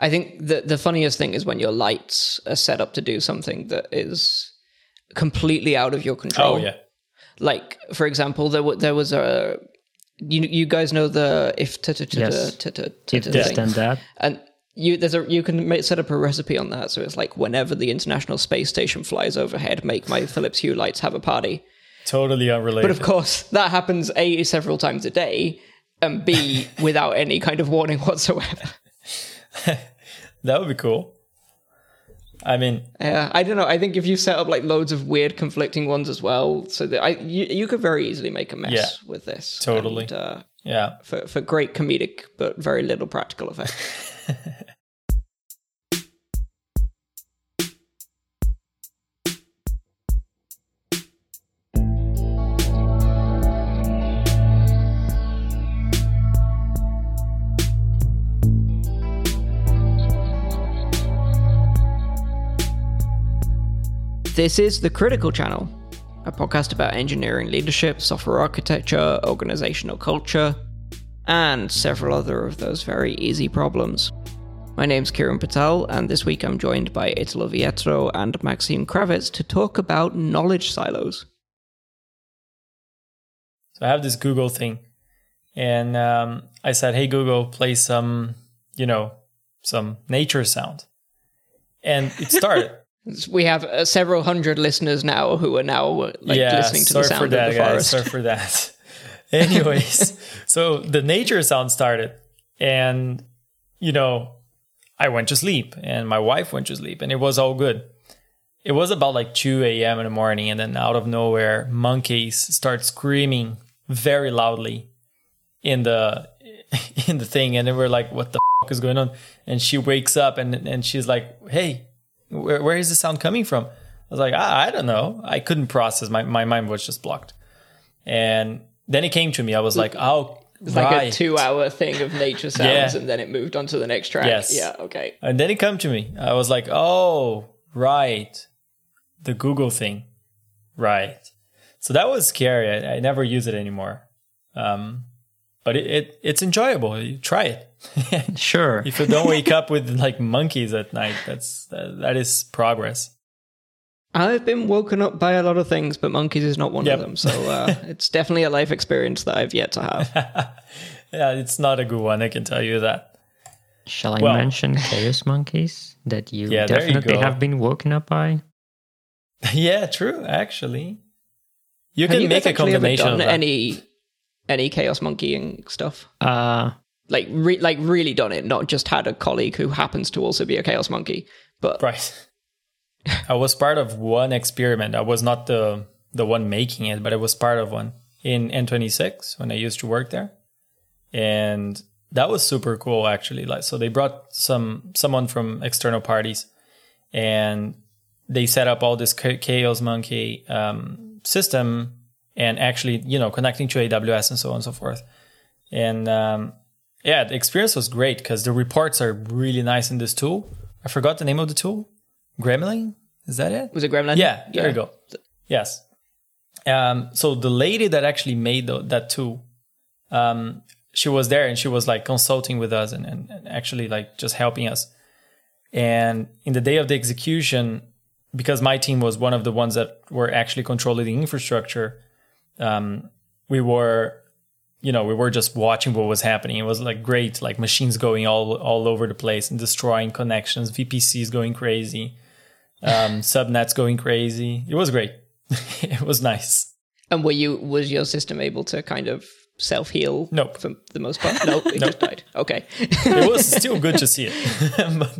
I think the the funniest thing is when your lights are set up to do something that is completely out of your control. Oh yeah. Like for example, there w- there was a you you guys know the if t- t- t- Yes. t- t- If this thing. that. and you there's a you can make, set up a recipe on that so it's like whenever the international space station flies overhead make my philips hue lights have a party Totally unrelated. but of course that happens a several times a day and b without any kind of warning whatsoever that would be cool. I mean, yeah i don't know i think if you set up like loads of weird conflicting ones as well so that i you, you could very easily make a mess Yeah. with this Totally. and, uh, yeah. for, for great comedic but very little practical effect This is The Critical Channel, a podcast about engineering leadership, software architecture, organizational culture, and several other of those very easy problems. My name's Kieran Patel, and this week I'm joined by Italo Vietro and Maxime Kravitz to talk about knowledge silos. So I have this Google thing, and um, I said, "Hey Google, play some, you know, some nature sound," and it started. We have uh, several hundred listeners now who are now like yeah, listening to the sound for that, of the guys. forest. Sorry for that. Anyways, so the nature sound started, and you know, I went to sleep, and my wife went to sleep, and it was all good. It was about like 2 a.m. in the morning, and then out of nowhere, monkeys start screaming very loudly in the in the thing, and then we're like, "What the f- is going on?" And she wakes up, and and she's like, "Hey, where, where is the sound coming from?" I was like, I, I don't know. I couldn't process. My, my mind was just blocked. And then it came to me. I was like, oh, It's like a two-hour thing of nature sounds, Yeah. and then it moved on to the next track. Yes. Yeah. Okay. And then it came to me. I was like, oh, right. The Google thing. Right. So that was scary. I, I never use it anymore. Um, but it, it it's enjoyable. You try it. Sure. if you don't wake up with like monkeys at night, that's that, that is progress. I've been woken up by a lot of things, but monkeys is not one Yep. of them. So uh, it's definitely a life experience that I've yet to have. Yeah, it's not a good one. I can tell you that. Shall I Well- mention chaos monkeys that you Yeah, there you definitely have been woken up by? yeah, true. Actually, you Have can you make guys a actually ever combination done of that. any any chaos monkeying stuff? Uh, Like, re- like really done it, not just had a colleague who happens to also be a chaos monkey, but Right. I was part of one experiment. I was not the the one making it, but I was part of one in N26 when I used to work there, and that was super cool actually. Like, so they brought some someone from external parties, and they set up all this Chaos Monkey um, system, and actually, you know, connecting to AWS and so on and so forth, and um, yeah, the experience was great because the reports are really nice in this tool. I forgot the name of the tool. Gremlin? Is that it? was it Gremlin? Yeah, there you go. Yes. Um, so the lady that actually made the, that tool, um, she was there and she was like consulting with us and, and, and actually like just helping us. And in the day of the execution, because my team was one of the ones that were actually controlling the infrastructure, um, we were, you know, we were just watching what was happening. It was like great, like machines going all all over the place and destroying connections, VPCs going crazy, um, subnets going crazy. It was great. it was nice. And were you was your system able to kind of self heal? Nope. For the most part, no, it just died. Okay. It was still good to see it, but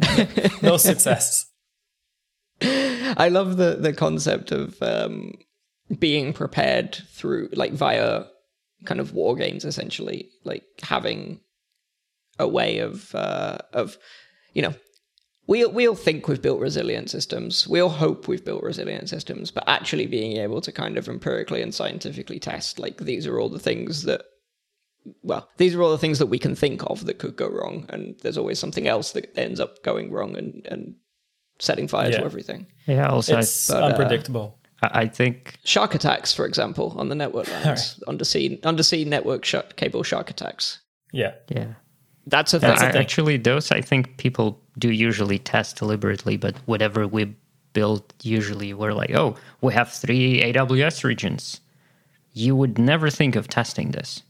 no, no success. I love the the concept of um, being prepared through like via kind of war games, essentially, like having a way of uh, of you know we we all think we've built resilient systems. We all hope we've built resilient systems, but actually being able to kind of empirically and scientifically test like these are all the things that well, these are all the things that we can think of that could go wrong, and there's always something else that ends up going wrong and and setting fire Yeah. to everything. yeah, also, It's But, uh, unpredictable. I, I think Shark attacks, for example, on the network lines, undersea undersea network sh- cable shark attacks. yeah, Yeah. That's a. That's the thing. actually, those I think people do usually test deliberately, but whatever we build, usually we're like, oh, we have three AWS regions. You would never think of testing this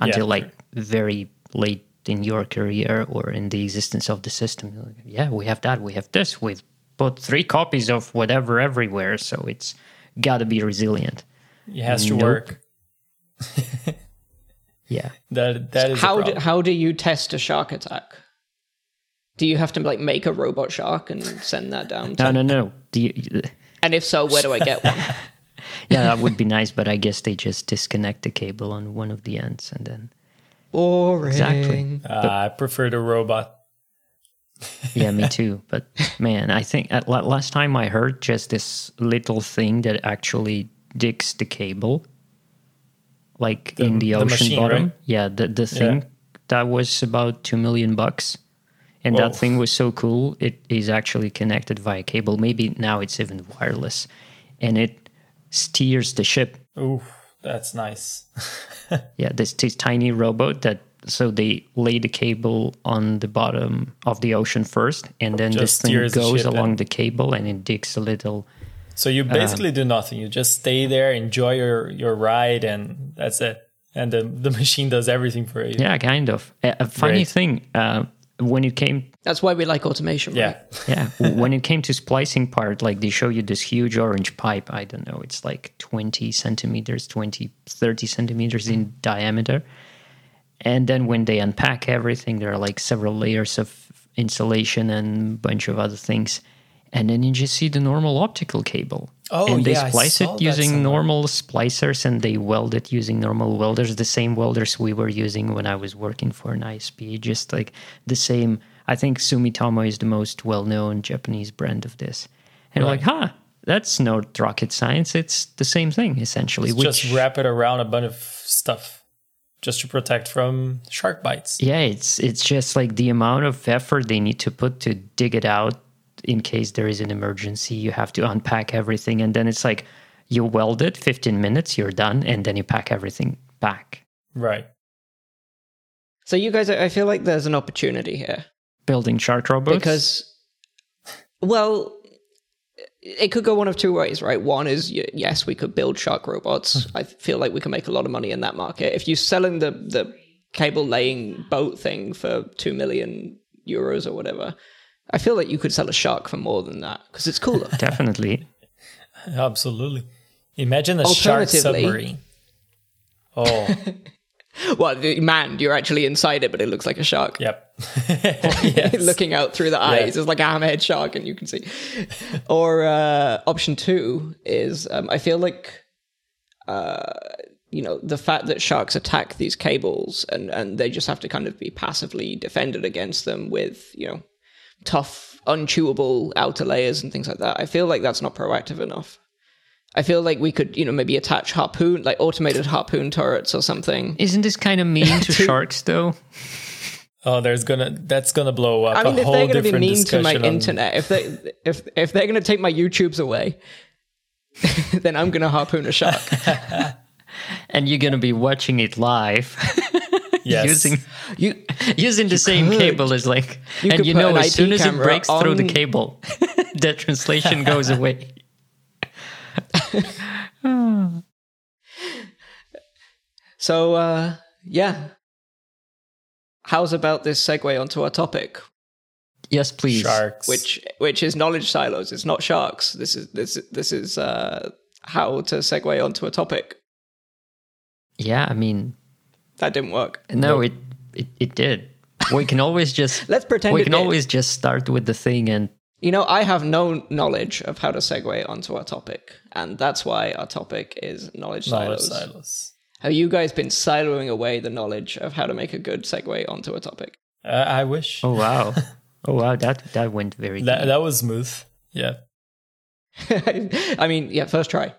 until like very late in your career or in the existence of the system. Like, yeah, we have that, we have this, we've put three copies of whatever everywhere, so it's got to be resilient. It has to Nope. work. Yeah. That that is how do, how do you test a shark attack? Do you have to like make a robot shark and send that down? To, No, no, no. Do you, And if so, where do I get one? yeah, that would be nice, but I guess they just disconnect the cable on one of the ends and then. Boring. Exactly. Uh, I prefer the robot. Yeah, me too. But man, I think uh, at last time I heard just this little thing that actually digs the cable, like The- in the the ocean machine, bottom. right? Yeah, the the thing that was about two million bucks, and that thing was so cool. It is actually connected via cable. Maybe now it's even wireless, and it steers the ship. Ooh, that's nice. Yeah, this this tiny robot that. So they lay the cable on the bottom of the ocean first, and then Just this thing steers the goes along in. the cable and it digs a little So you basically do nothing. You just stay there, enjoy your your ride, and that's it. And the the machine does everything for you. Yeah, kind of. A, a funny Great. thing, uh, when it came, That's why we like automation. Yeah. Right? yeah, when it came to splicing part, like they show you this huge orange pipe. I don't know, it's like 20 centimeters, 20, 30 centimeters in diameter. And then when they unpack everything, there are like several layers of insulation and a bunch of other things. And then you just see the normal optical cable. Oh, and they yeah, splice it using normal splicers and they weld it using normal welders, the same welders we were using when I was working for an ISP. Just like the same. I think Sumitomo is the most well known Japanese brand of this. And Right. like, huh, that's no rocket science. It's the same thing, essentially. which, Just wrap it around a bunch of stuff just to protect from shark bites. yeah, it's it's just like the amount of effort they need to put to dig it out in case there is an emergency. You have to unpack everything, and then it's like you weld it, 15 minutes, you're done, and then you pack everything back. Right. So you guys, I I feel like there's an opportunity here Building shark robots because, well, it could go one of two ways, right? One is yes, we could build shark robots. Hmm. I feel like we can make a lot of money in that market. If you're selling the the cable laying boat thing for two million euros or whatever, I feel like you could sell a shark for more than that because it's cooler. definitely. Absolutely. Imagine a shark submarine. Oh, well, the- man, you're actually inside it, but it looks like a shark. yep. looking out through the eyes. It's like a hammerhead shark, and you can see. or uh, option two is um, I feel like, uh, you know, the fact that sharks attack these cables and and they just have to kind of be passively defended against them with you know tough, unchewable outer layers and things like that. I feel like that's not proactive enough. I feel like we could, you know, maybe attach harpoon, like automated harpoon turrets or something. Isn't this kind of mean to sharks, though? Oh, there's gonna that's gonna blow up I mean, a if whole they're going to be mean to my on- internet, if they if if they're going to take my YouTubes away, then I'm going to harpoon a shark. And you're gonna be watching it live. Yes. using You using the same could. cable is like You and you know an as IP soon as it camera breaks through the cable that translation goes away so uh yeah. How's about this segue onto our topic, yes please sharks. which which is knowledge silos? It's not sharks. This is this this is uh how to segue onto a topic. yeah i mean That didn't work. no it, it it did we can always just Let's pretend we it can did. always just start with the thing and You know, I have no knowledge of how to segue onto our topic, and that's why our topic is knowledge, knowledge silos. silos. Have you guys been siloing away the knowledge of how to make a good segue onto a topic? Uh, I wish oh wow oh wow that that went very that that was smooth. Yeah. I mean, yeah, first try.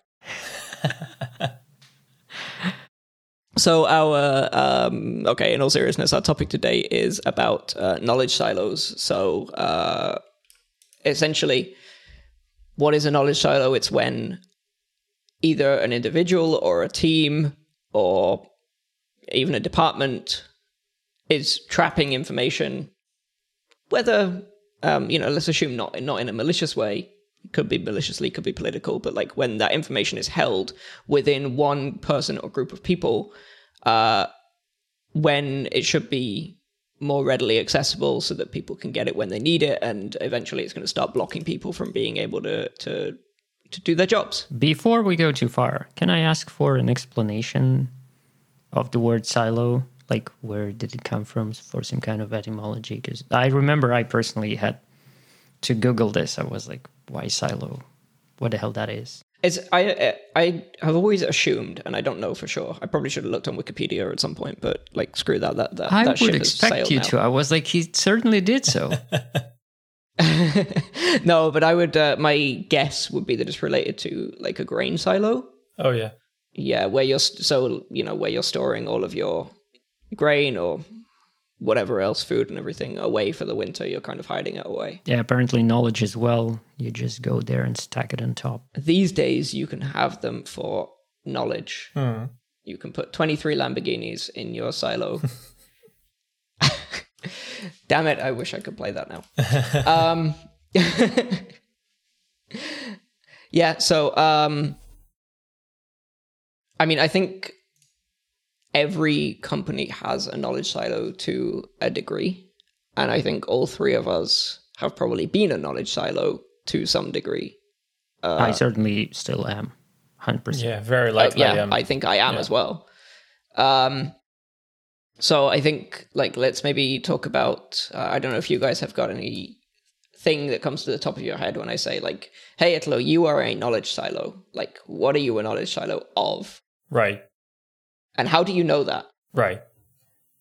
so our um, okay, in all seriousness, our topic today is about uh, knowledge silos. So uh, essentially, what is a knowledge silo? It's when either an individual or a team or even a department is trapping information, whether um, you know, let's assume not not in a malicious way, could be maliciously, could be political, but like when that information is held within one person or group of people, uh, when it should be more readily accessible so that people can get it when they need it, and eventually it's going to start blocking people from being able to to to do their jobs. Before we go too far, can I ask for an explanation of the word silo? Like, where did it come from for some kind of etymology? Because I remember I personally had to Google this. I was like, why silo? What the hell that is? It's I I have always assumed, and I don't know for sure. I probably should have looked on Wikipedia at some point, but like screw that. That that, I that would expect you now. to. I was like, he certainly did so. no, but I would. Uh, my guess would be that it's related to like a grain silo. Oh yeah. Yeah, where you're so you know where you're storing all of your grain or whatever else, food and everything away for the winter. You're kind of hiding it away. yeah, apparently knowledge as well. You just go there and stack it on top. These days, you can have them for knowledge. Hmm. You can put 23 Lamborghinis in your silo. Damn it, I wish I could play that now. um, yeah, so um, I mean, I think every company has a knowledge silo to a degree. And I think all three of us have probably been a knowledge silo to some degree. I certainly still am. 100%. Yeah, very Uh, likely. yeah, um, I think I am yeah. as well. Um, so I think like let's maybe talk about. Uh, I don't know if you guys have got any thing that comes to the top of your head when I say like, "Hey, Italo, you are a knowledge silo." Like, what are you a knowledge silo of, right. And how do you know that? Right.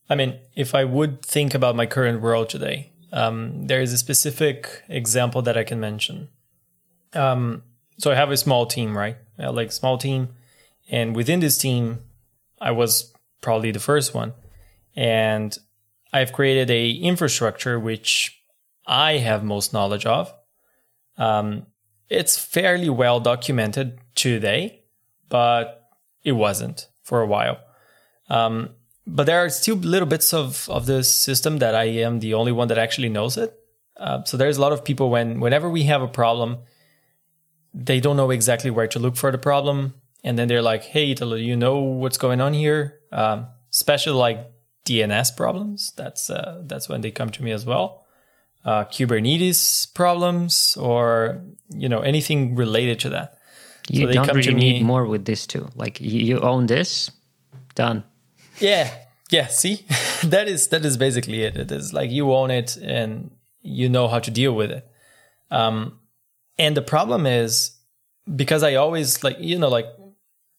I mean, if I would think about my current world today, um, there is a specific example that I can mention. Um, so I have a small team, right? Like small team, and within this team, I was probably the first one, and I've created a infrastructure which I have most knowledge of. Um, it's fairly well documented today, but it wasn't for a while. Um, but there are still little bits of, of this system that I am the only one that actually knows it. Uh, so there's a lot of people when whenever we have a problem, they don't know exactly where to look for the problem, and then they're like, "Hey, Italo, you know what's going on here?" Um, especially like DNS problems. That's uh, that's when they come to me as well. Uh, Kubernetes problems, or you know anything related to that. You they don't come to really need more with this too. Like you own this, done. Yeah, yeah. See, that is that is basically it. It is like you own it and you know how to deal with it. Um, and the problem is because I always like you know like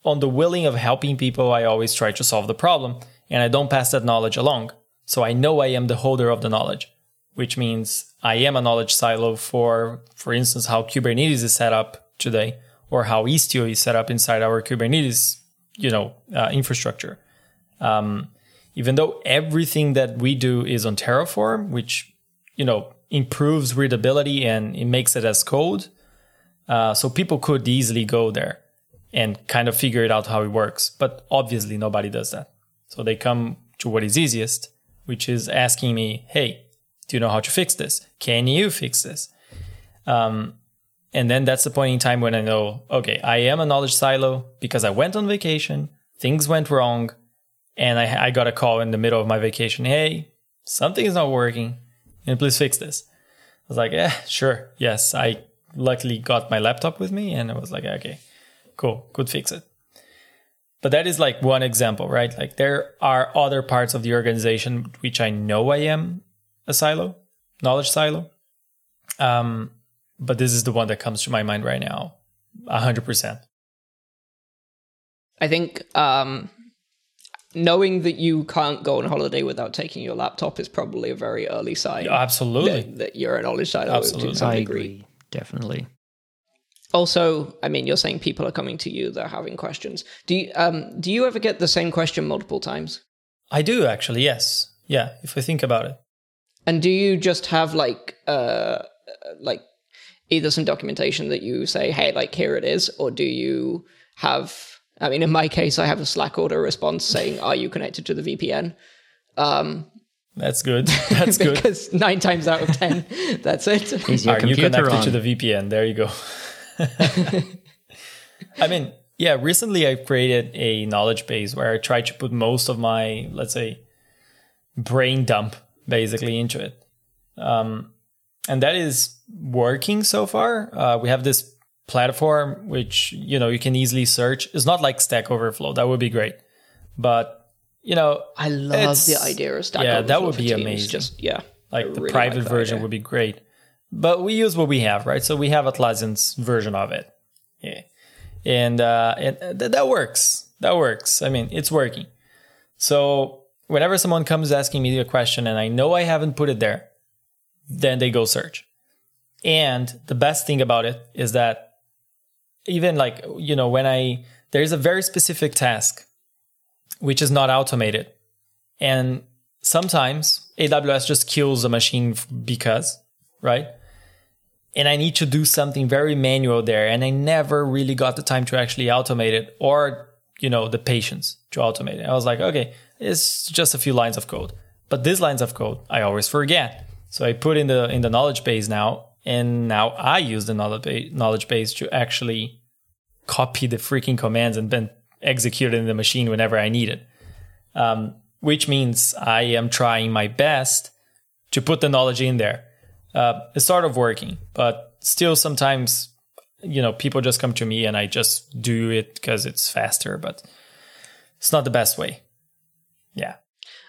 on the willing of helping people, I always try to solve the problem, and I don't pass that knowledge along. So I know I am the holder of the knowledge, which means I am a knowledge silo for, for instance, how Kubernetes is set up today, or how Istio is set up inside our Kubernetes, you know, uh, infrastructure. Um, even though everything that we do is on Terraform, which you know improves readability and it makes it as code, uh, so people could easily go there and kind of figure it out how it works. But obviously, nobody does that. So they come to what is easiest, which is asking me, "Hey, do you know how to fix this? Can you fix this?" Um, and then that's the point in time when I know, okay, I am a knowledge silo because I went on vacation, things went wrong, and I, I got a call in the middle of my vacation. Hey, something is not working. Can you please fix this? I was like, yeah, sure. Yes. I luckily got my laptop with me and I was like, okay, cool, could fix it. But that is like one example, right? Like there are other parts of the organization which I know I am a silo, knowledge silo. Um, but this is the one that comes to my mind right now, hundred percent. I think um, knowing that you can't go on holiday without taking your laptop is probably a very early sign Absolutely. that, that you're a knowledge silo Absolutely. to some I degree. agree, definitely. Also, I mean, you're saying people are coming to you; they're having questions. Do you um, do you ever get the same question multiple times? I do actually, yes. Yeah, if I think about it. And do you just have like uh like either some documentation that you say, hey, like here it is, or do you have I mean in my case I have a Slack order response saying, Are you connected to the VPN? Um That's good. That's good. because nine times out of ten, that's it. Is your Are you computer connected on? to the VPN? There you go. I mean, yeah, recently I've created a knowledge base where I try to put most of my, let's say, brain dump basically into it. Um, and that is working so far. Uh, we have this platform which, you know, you can easily search. It's not like Stack Overflow. That would be great. But, you know, I love the idea of Stack yeah, that would be Teams. amazing. Just yeah, like I the really private like version idea. would be great but we use what we have right so we have atlassian's version of it yeah and uh and th- that works that works i mean it's working so whenever someone comes asking me a question and i know i haven't put it there then they go search and the best thing about it is that even like you know when i there's a very specific task which is not automated and sometimes AWS just kills a machine because, right? And I need to do something very manual there. And I never really got the time to actually automate it or, you know, the patience to automate it. I was like, okay, it's just a few lines of code. But these lines of code, I always forget. So I put in the in the knowledge base now, and now I use the knowledge base to actually copy the freaking commands and then execute it in the machine whenever I need it. Um, which means I am trying my best to put the knowledge in there. Uh, it's sort of working, but still sometimes, you know, people just come to me and I just do it because it's faster, but it's not the best way. Yeah.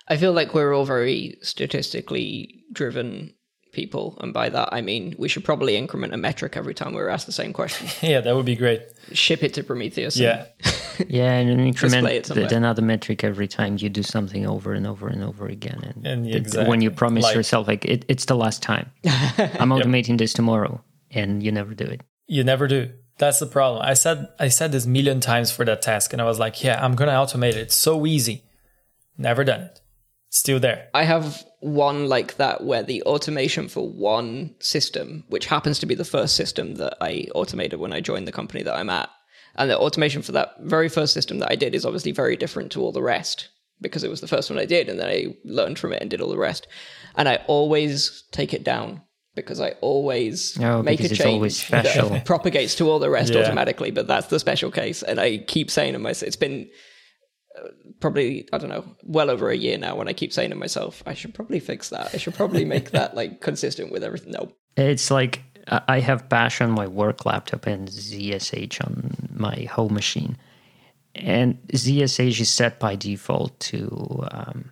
I feel like we're all very statistically driven people, and by that I mean we should probably increment a metric every time we're asked the same question. Yeah, that would be great. Ship it to Prometheus. Yeah. Yeah, and increment it somewhere. another metric every time you do something over and over and over again. And, And th- exactly. when you promise Like- yourself, like it, it's the last time, I'm automating this tomorrow, and you never do it. You never do. That's the problem. I said I said this million times for that task and I was like, yeah, I'm going to automate it. It's so easy. Never done it. Still there. I have one like that where the automation for one system, which happens to be the first system that I automated when I joined the company that I'm at, and the automation for that very first system that I did is obviously very different to all the rest because it was the first one I did, and then I learned from it and did all the rest. And I always take it down because I always Oh, make a change it's always special. that propagates to all the rest Yeah. automatically. But that's the special case, and I keep saying to myself, it's been probably I don't know, well over a year now when I keep saying to myself, I should probably fix that. I should probably make that like consistent with everything. No. It's like I have Bash on my work laptop and ZSH on my home machine. And ZSH is set by default to um,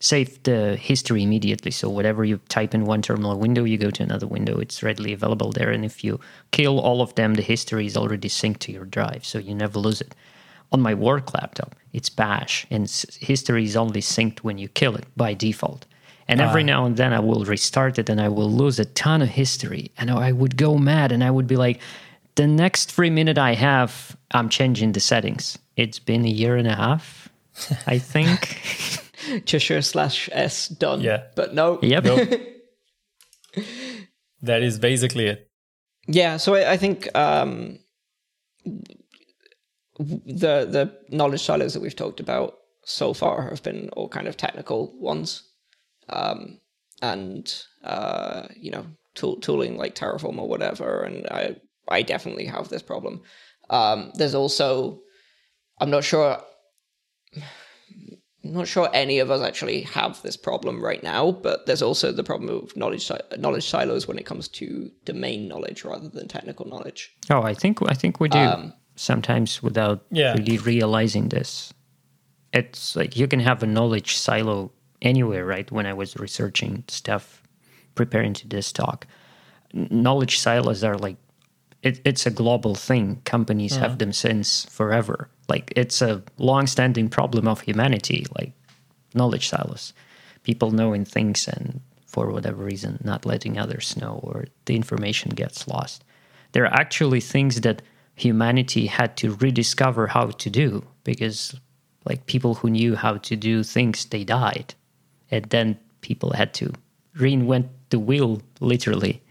save the history immediately. So whatever you type in one terminal window, you go to another window. It's readily available there. And if you kill all of them, the history is already synced to your drive, so you never lose it. On my work laptop, it's Bash, and history is only synced when you kill it by default. And every now and then I will restart it and I will lose a ton of history. And I would go mad and I would be like, the next three minute I have, I'm changing the settings. It's been a year and a half, I think. Cheshire slash S done. Yeah. But no. yep. That is basically it. Yeah, so I, I think um, the the knowledge silos that we've talked about so far have been all kind of technical ones, um, and uh, you know tool, tooling like Terraform or whatever. And I I definitely have this problem. Um, there's also I'm not sure. I'm not sure any of us actually have this problem right now, but there's also the problem of knowledge knowledge silos when it comes to domain knowledge rather than technical knowledge. Oh, I think I think we do sometimes without Yeah. really realizing this. It's like you can have a knowledge silo anywhere, right? When I was researching stuff, preparing to this talk, knowledge silos are like it, it's a global thing. Companies have mm. them since forever. Like it's a long-standing problem of humanity. Like knowledge silos, people knowing things and for whatever reason not letting others know, or the information gets lost. There are actually things that humanity had to rediscover how to do because, like people who knew how to do things, they died, and then people had to reinvent the wheel literally.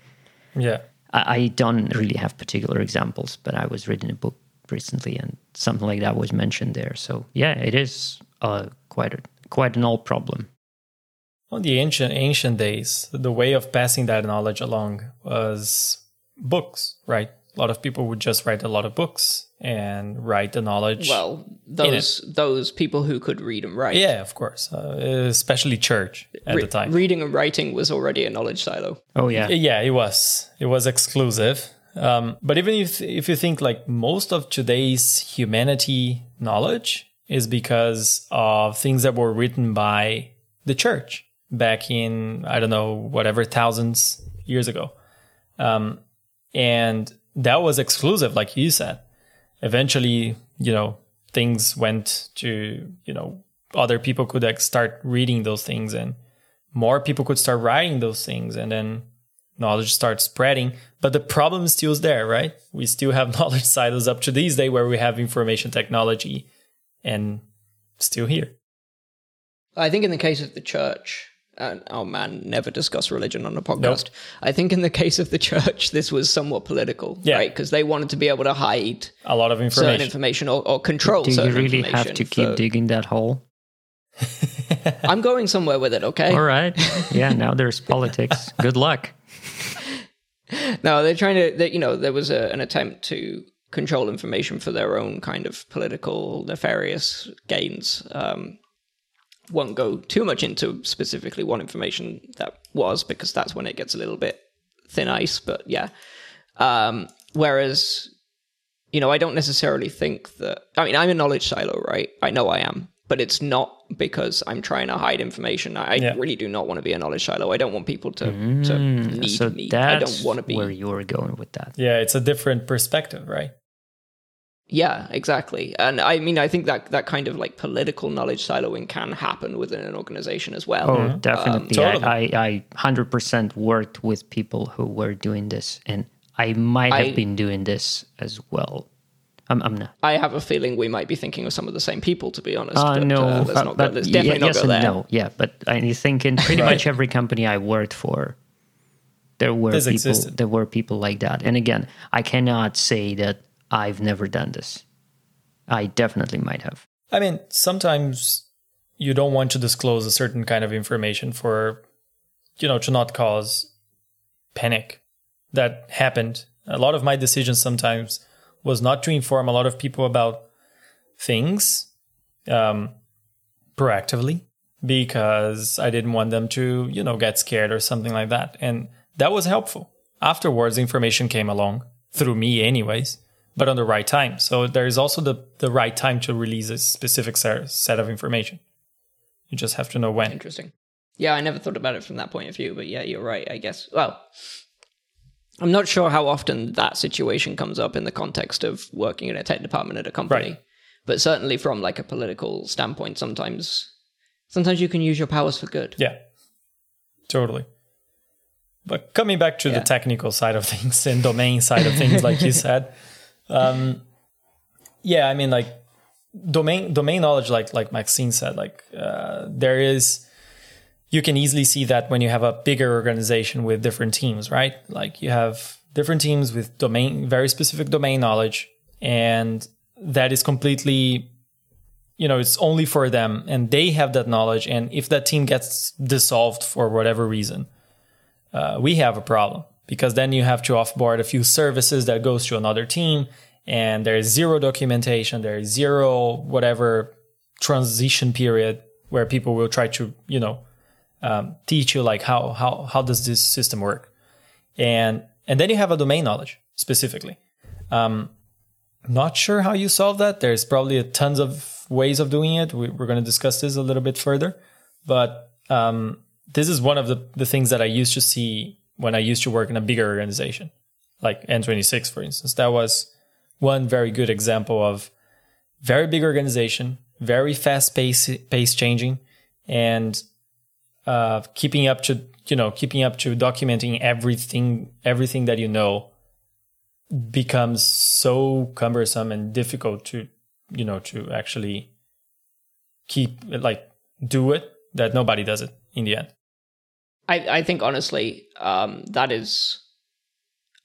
Yeah. I, I don't really have particular examples, but I was reading a book recently, and something like that was mentioned there. So yeah, it is uh, quite a, quite an old problem. on the ancient ancient days, the way of passing that knowledge along was books, right? A lot of people would just write a lot of books and write the knowledge. Well, those those people who could read and write. yeah, of course, uh, especially church at Re- the time. reading and writing was already a knowledge silo. Oh yeah. Yeah, it was. It was exclusive. Um, but even if if you think like most of today's humanity knowledge is because of things that were written by the church back in I don't know whatever thousands years ago, um, and that was exclusive, like you said. Eventually, you know, things went to you know other people could like start reading those things and more people could start writing those things and then knowledge starts spreading. But the problem still is there right? We still have knowledge silos up to these days where we have information technology and still here. I think in the case of the church, and oh man, never discuss religion on a podcast. I think in the case of the church, this was somewhat political, Yeah. right? Because they wanted to be able to hide a lot of certain information information or, or control Do you certain really have information to keep for- digging that hole? I'm going somewhere with it, okay? All right. Yeah, now there's politics. Good luck. No, they're trying to. They, you know, there was a, an attempt to control information for their own kind of political nefarious gains. Um, won't go too much into specifically what information that was because that's when it gets a little bit thin ice. But yeah, um, whereas you know, I don't necessarily think that. I mean, I'm a knowledge silo, right? I know I am, but it's not because I'm trying to hide information. I Yeah. really do not want to be a knowledge silo. I don't want people to, to need so me. I don't want to be. where you were going with that. yeah it's a different perspective right Yeah, exactly. And I mean, I think that that kind of like political knowledge siloing can happen within an organization as well. Oh, definitely. totally. I, I, I 100% worked with people who were doing this, and I might have I- been doing this as well. I'm, I'm not. I have a feeling we might be thinking of some of the same people, to be honest. Uh, but, no, uh, let's uh, not but go, let's definitely yes not go and there. no. Yeah, but I think in pretty Right. much every company I worked for, there were This people. existed. There were people like that. And again, I cannot say that I've never done this. I definitely might have. i mean sometimes you don't want to disclose a certain kind of information for you know to not cause panic that happened a lot of my decisions sometimes was not to inform a lot of people about things um, proactively because I didn't want them to, you know, get scared or something like that. And that was helpful. Afterwards, information came along through me, anyways, but on the right time. So there is also the, the right time to release a specific se- set of information. You just have to know when. Interesting. Yeah, I never thought about it from that point of view, but yeah, you're right, I guess. Well, I'm not sure how often that situation comes up in the context of working in a tech department at a company. Right. But certainly from like a political standpoint, sometimes sometimes you can use your powers for good. Yeah, totally. But coming back to Yeah. the technical side of things and domain side of things, like you said, um, yeah, I mean, like domain domain knowledge, like like Maxine said, like uh, there is. You can easily see that when you have a bigger organization with different teams, right? Like you have different teams with domain, very specific domain knowledge, and that is completely you know it's only for them and they have that knowledge and if that team gets dissolved for whatever reason uh, we have a problem because then you have to offboard a few services that goes to another team and there's zero documentation there's zero whatever transition period where people will try to you know um, teach you like how how how does this system work and and then you have a domain knowledge specifically um, not sure how you solve that. There's probably a tons of ways of doing it. We, we're going to discuss this a little bit further, but um, this is one of the, the things that I used to see when I used to work in a bigger organization, like N26, for instance. That was one very good example of very big organization, very fast pace pace changing, and uh, keeping up to you know keeping up to documenting everything everything that you know becomes so cumbersome and difficult to you know to actually keep like do it that nobody does it in the end I, I think honestly, um, that is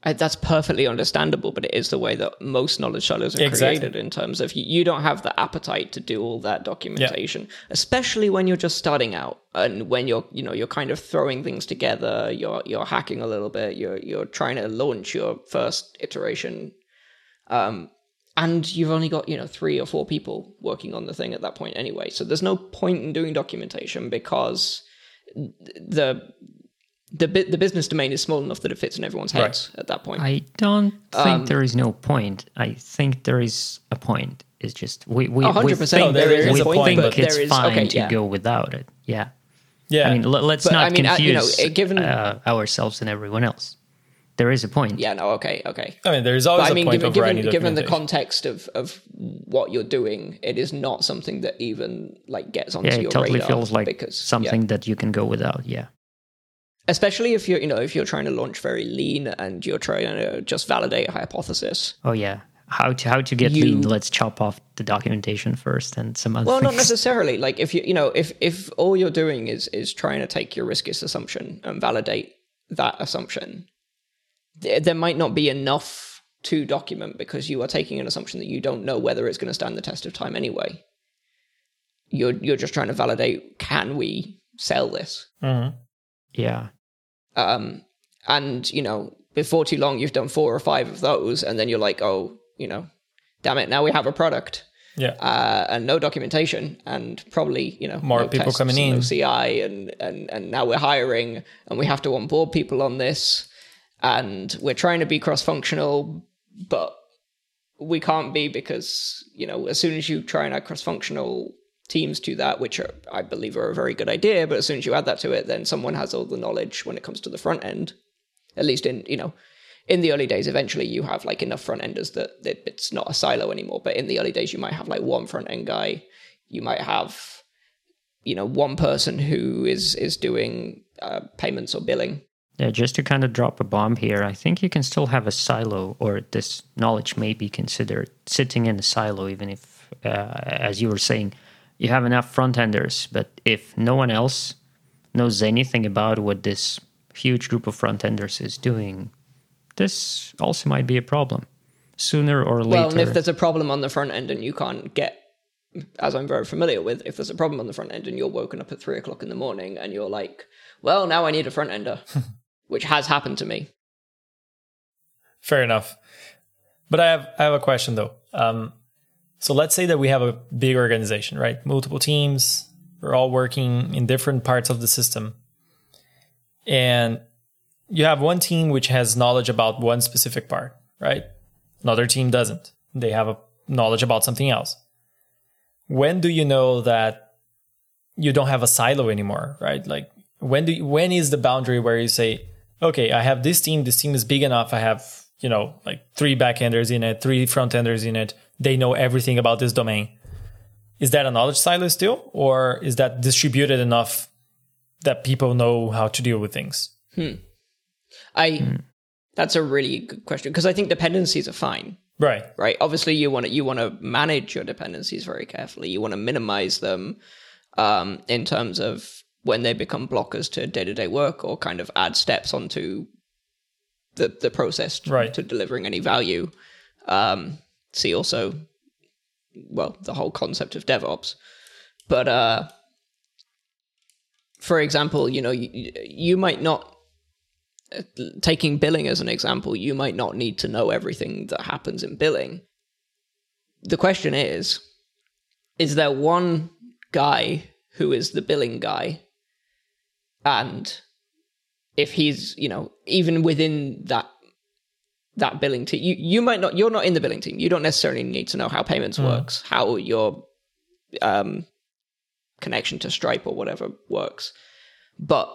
I, that's perfectly understandable, but it is the way that most knowledge silos are Exactly. created in terms of you, you don't have the appetite to do all that documentation, especially when you're just starting out and when you're you know you're kind of throwing things together, you're you're hacking a little bit, you're you're trying to launch your first iteration, um, and you've only got you know three or four people working on the thing at that point anyway. So there's no point in doing documentation because the the bu- the business domain is small enough that it fits in everyone's heads at that point. I don't think Um, there is no point. I think there is a point. It's just we we, A hundred we percent, think, there there is is we a point, think but it's there is- fine okay, to yeah. go without it. Yeah. Yeah. I mean, l- let's But, not I mean, uh, you know, confuse given- uh, ourselves and everyone else. There is a point. yeah, no, okay, okay. I mean, there's always But I a mean, point given of given, writing given the context of of what you're doing, it is not something that even like gets onto Yeah, your it totally feels like because yeah. something that you can go without. Yeah. especially if you're you know if you're trying to launch very lean and you're trying to just validate a hypothesis. Oh yeah. How to how to get You- lean? Let's chop off the documentation first and some other Well, not necessarily. Like if you you know if if all you're doing is is trying to take your riskiest assumption and validate that assumption, there, there might not be enough to document because you are taking an assumption that you don't know whether it's going to stand the test of time anyway. You're you're just trying to validate can we sell this? Mhm. Yeah. Um, and you know before too long you've done four or five of those, and then you're like, oh, you know, damn it, now we have a product Yeah. uh, and no documentation, and probably you know More no people tests coming and no in. CI, and and and now we're hiring, and we have to onboard people on this, and we're trying to be cross-functional, but we can't be because you know as soon as you try and add cross-functional teams to that, which are, I believe are a very good idea, but as soon as you add that to it, then someone has all the knowledge when it comes to the front end. At least in you know in the early days, eventually you have like enough front enders that, that it's not a silo anymore. But in the early days, you might have like one front end guy. You might have, you know, one person who is is doing uh, payments or billing. Yeah, just to kind of drop a bomb here, I think you can still have a silo, or this knowledge may be considered sitting in a silo, even if, uh, as you were saying, you have enough front enders. But if no one else knows anything about what this huge group of front enders is doing, this also might be a problem sooner or later. Well, and if there's a problem on the front end and you can't get, as I'm very familiar with, if there's a problem on the front end and you're woken up at three o'clock in the morning and you're like, well, now I need a front ender, which has happened to me. Fair enough. But I have I have a question though. Um, so let's say that we have a big organization, right? Multiple teams. We're all working in different parts of the system, and you have one team which has knowledge about one specific part, right? Another team doesn't. They have a knowledge about something else. When do you know that you don't have a silo anymore, right? Like when do you, when is the boundary where you say, okay, I have this team. This team is big enough. I have you know like three backenders in it, three frontenders in it. They know everything about this domain. Is that a knowledge silo still, or is that distributed enough that people know how to deal with things? I, that's a really good question because I think dependencies are fine. Right. right? Obviously, you want to you want to manage your dependencies very carefully. You want to minimize them um, in terms of when they become blockers to day to day work, or kind of add steps onto the the process to, Right. to delivering any value. Um, see also, well, the whole concept of DevOps, but uh, for example, you know, you, you might not taking billing as an example, you might not need to know everything that happens in billing. The question is is there one guy who is the billing guy? And if he's, you know, even within that that billing team, you, you might not you're not in the billing team. You don't necessarily need to know how payments works, how your um connection to Stripe or whatever works. But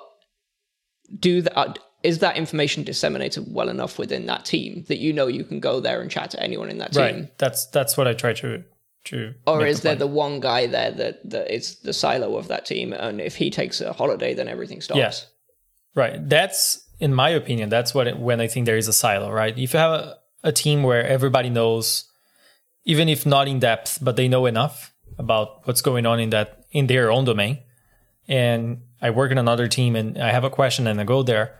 do that is that information disseminated well enough within that team that you know you can go there and chat to anyone in that team Right. That's that's what I try to to. or make is the there the one guy there that, that is the silo of that team and if he takes a holiday then everything stops Yes. Right. That's in my opinion. That's what it, when I think there is a silo. Right. If you have a, a team where everybody knows, even if not in depth, but they know enough about what's going on in that in their own domain, and I work in another team and I have a question and I go there,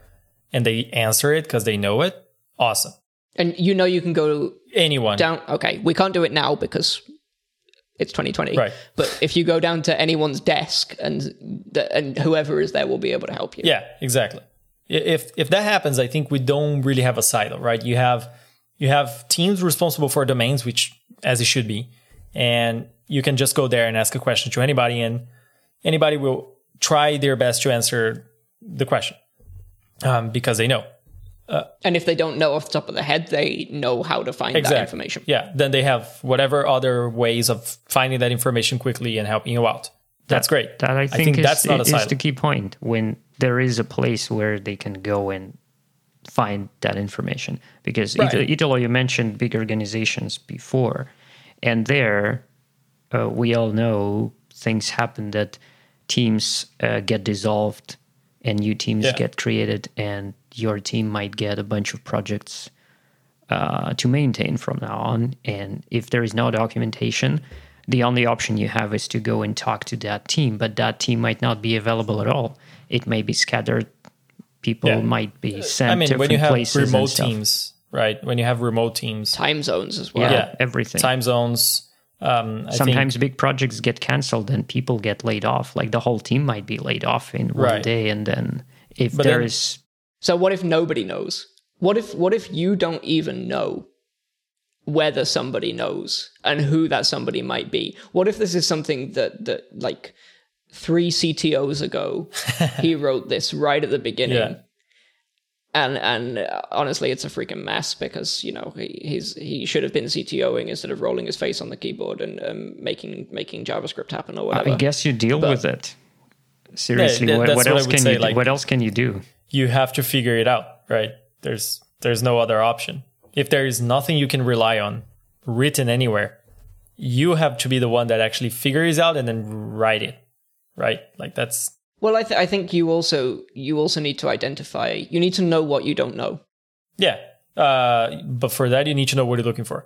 and they answer it because they know it. awesome. And you know you can go to Anyone. down. Okay, we can't do it now because it's 2020. Right. But if you go down to anyone's desk and and whoever is there will be able to help you. Yeah, exactly. If if that happens, I think we don't really have a silo, right? You have you have teams responsible for domains, which as it should be, and you can just go there and ask a question to anybody, and anybody will try their best to answer the question um, because they know And if they don't know off the top of their head, they know how to find that information. Yeah, then they have whatever other ways of finding that information quickly and helping you out. That's great. That I think, is, that's not a is the key point when there is a place where they can go and find that information. Because Right. Italo, Italo, you mentioned big organizations before, and there uh, we all know things happen that teams uh, get dissolved and new teams Yeah. get created, and your team might get a bunch of projects uh, to maintain from now on. And if there is no documentation, the only option you have is to go and talk to that team, but that team might not be available at all. It may be scattered. People Yeah. might be sent I mean, different when you have places remote teams, right? When you have remote teams, Time zones as well. Yeah, Yeah. everything. time zones. Um, I Sometimes big projects get canceled and people get laid off. Like the whole team might be laid off in one Right. day, and then if But there then- is So what if nobody knows? What if what if you don't even know whether somebody knows and who that somebody might be? What if this is something that that like three CTOs ago he wrote this right at the beginning? Yeah. And and uh, honestly, it's a freaking mess because you know he, he's he should have been CTOing instead of rolling his face on the keyboard and um, making making JavaScript happen or whatever. I guess you deal with it. Seriously, that- what, what what else would can say, you like- what else can you do? You have to figure it out, right? There's there's no other option. If there is nothing you can rely on written anywhere, you have to be the one that actually figures out and then write it, right? Like that's well, I th- I think you also you also need to identify. You need to know what you don't know. yeah. Uh, but for that, you need to know what you're looking for.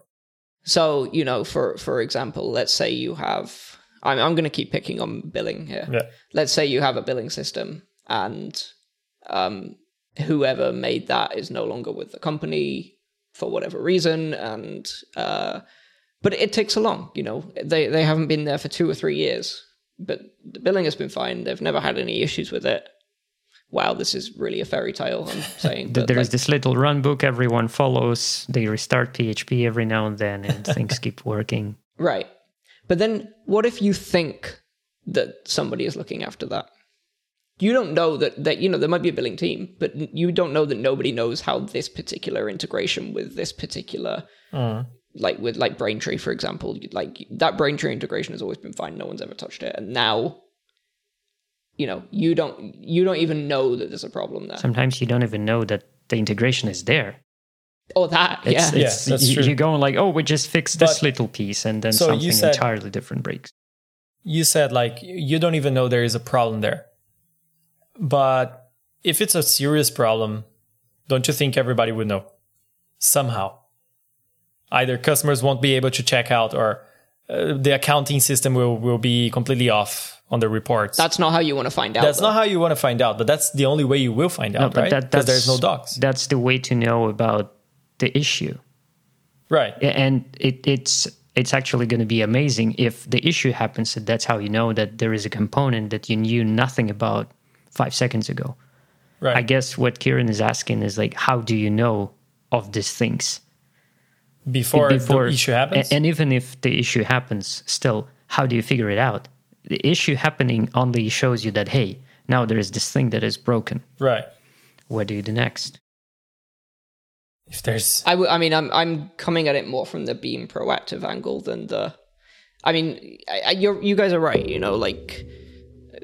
So, you know, for for example, let's say you have I'm I'm going to keep picking on billing here. Yeah. Let's say you have a billing system and um whoever made that is no longer with the company for whatever reason and uh but it takes so long, you know. They they haven't been there for 2 or 3 years. But the billing has been fine. They've never had any issues with it. Wow, this is really a fairy tale I'm saying. but, like, this little run book everyone follows. They restart PHP every now and then, and things keep working. Right. But then what if you think that somebody is looking after that? You don't know that, that you know, there might be a billing team, but you don't know that nobody knows how this particular integration with this particular, mm. like with like Braintree, for example, like that Braintree integration has always been fine. No one's ever touched it. And now, you know, you don't, you don't even know that there's a problem there. Sometimes you don't even know that the integration is there. oh, that, It's, yeah. Yeah, it's, that's you, true. you go like, oh, we just fixed this little piece, and then So something said- entirely different breaks. you said like you don't even know there is a problem there. But if it's a serious problem, don't you think everybody would know somehow? Either customers won't be able to check out or uh, the accounting system will, will be completely off on the reports. That's not how you want to find out. That's though. not how you want to find out, but that's the only way you will find out, right? Because there's no docs. That's the way to know about the issue. Right. and it, it's it's actually going to be amazing if the issue happens and that's how you know that there is a component that you knew nothing about five seconds ago Right. i guess what kieran is asking is like how do you know of these things before, the issue happens. and even if the issue happens still how do you figure it out the issue happening only shows you that hey now there is this thing that is broken right. what do you do next If there's I, w- I mean, I'm I'm coming at it more from the being proactive angle than the. I mean, I, I, you're you guys are right. You know, like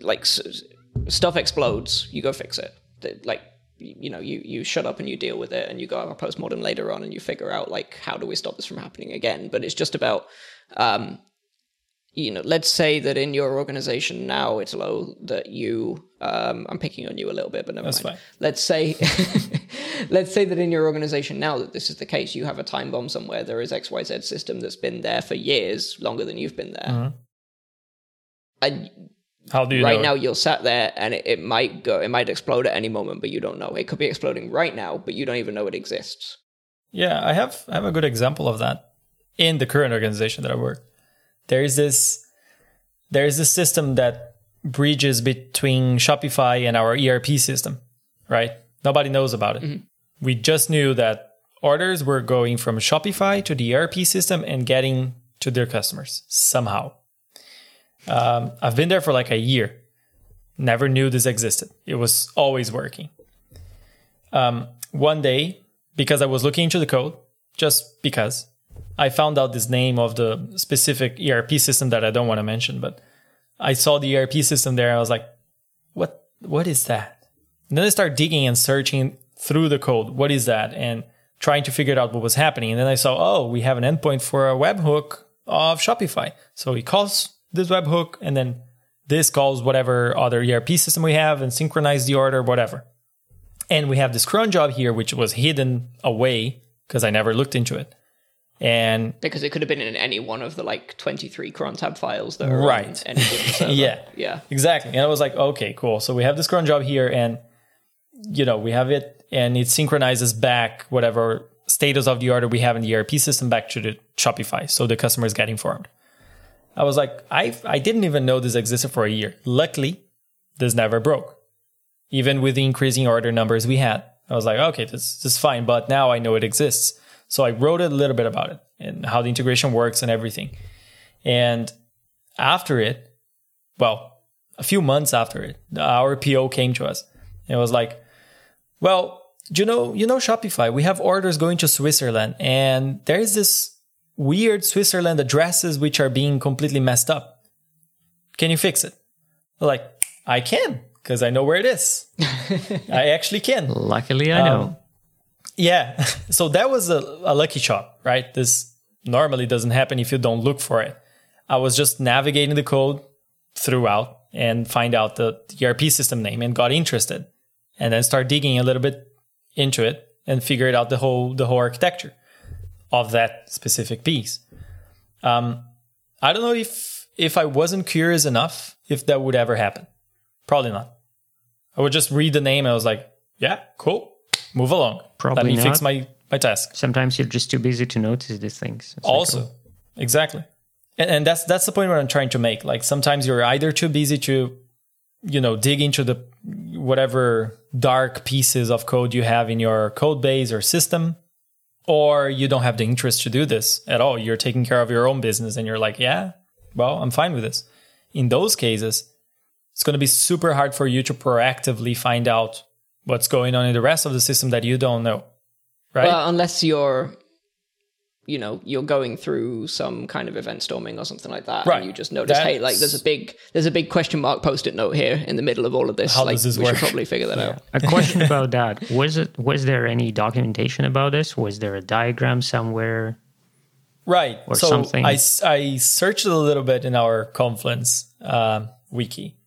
like s- s- stuff explodes, you go fix it. The- Like you know, you you shut up and you deal with it, and you go have a postmortem later on, and you figure out like how do we stop this from happening again. But it's just about. Um, you know, let's say that in your organization now, Italo that you, um, I'm picking on you a little bit, but never That's mind. fine. Let's say, let's say that in your organization now that this is the case, you have a time bomb somewhere. There is X Y Z system that's been there for years, longer than you've been there. Mhm. And how do you right now, You'll sat there, and it, it might go, it might explode at any moment, but you don't know. It could be exploding right now, but you don't even know it exists. Yeah, I have I have a good example of that in the current organization that I work. There is this there is this system that bridges between Shopify and our ERP system, right? Nobody knows about it. Mm-hmm. We just knew that orders were going from Shopify to the ERP system and getting to their customers somehow. Um, I've been there for like a year. Never knew this existed. It was always working. Um, one day, because I was looking into the code, just because, I found out this name of the specific ERP system that I don't want to mention, but I saw the ERP system there. I was like, what, what is that? And then I started digging and searching through the code. What is that? And trying to figure out what was happening. And then I saw, oh, we have an endpoint for a webhook of Shopify. So he calls this webhook and then this calls whatever other ERP system we have and synchronize the order, whatever. And we have this cron job here, which was hidden away because I never looked into it. And because it could have been in any one of the like 23 cron tab files that are right. yeah. Yeah. Exactly. And I was like, okay, cool. So we have this cron job here and you know, we have it and it synchronizes back whatever status of the order we have in the ERP system back to the Shopify. So the customer is getting informed. I was like, I I didn't even know this existed for a year. Luckily, this never broke. Even with the increasing order numbers we had. I was like, okay, this, this is fine, but now I know it exists. So I wrote a little bit about it and how the integration works and everything. And after it, well, a few months after it, our PO came to us. It was like, well, you know, you know Shopify. We have orders going to Switzerland, and there is this weird Switzerland addresses which are being completely messed up. Can you fix it? like, I can because I know where it is. I actually can. Luckily, I know. Um, yeah. So that was a, a lucky shot, right? This normally doesn't happen if you don't look for it. I was just navigating the code throughout and find out the ERP system name and got interested and then start digging a little bit into it and figured out the whole the whole architecture of that specific piece. Um, I don't know if if I wasn't curious enough if that would ever happen. Probably not. I would just read the name and I was like, yeah, cool, move along. Probably Let me not. fix my my task. Sometimes you're just too busy to notice these things. It's also, like, oh. exactly, and, and that's that's the point where I'm trying to make. Like sometimes you're either too busy to, you know, dig into the whatever dark pieces of code you have in your code base or system or you don't have the interest to do this at all. You're taking care of your own business and you're like yeah well i'm fine with this. In those cases it's going to be super hard for you to proactively find out what's going on in the rest of the system that you don't know right? Well unless you're you know you're going through some kind of event storming or something like that right. and you just notice That's... hey like there's a big there's a big question mark post-it note here in the middle of all of this How like does this we work? should probably figure that yeah. out. A question about that. Was it was there any documentation about this? Was there a diagram somewhere? Right. Or so something? I, I searched a little bit in our confluence uh, wiki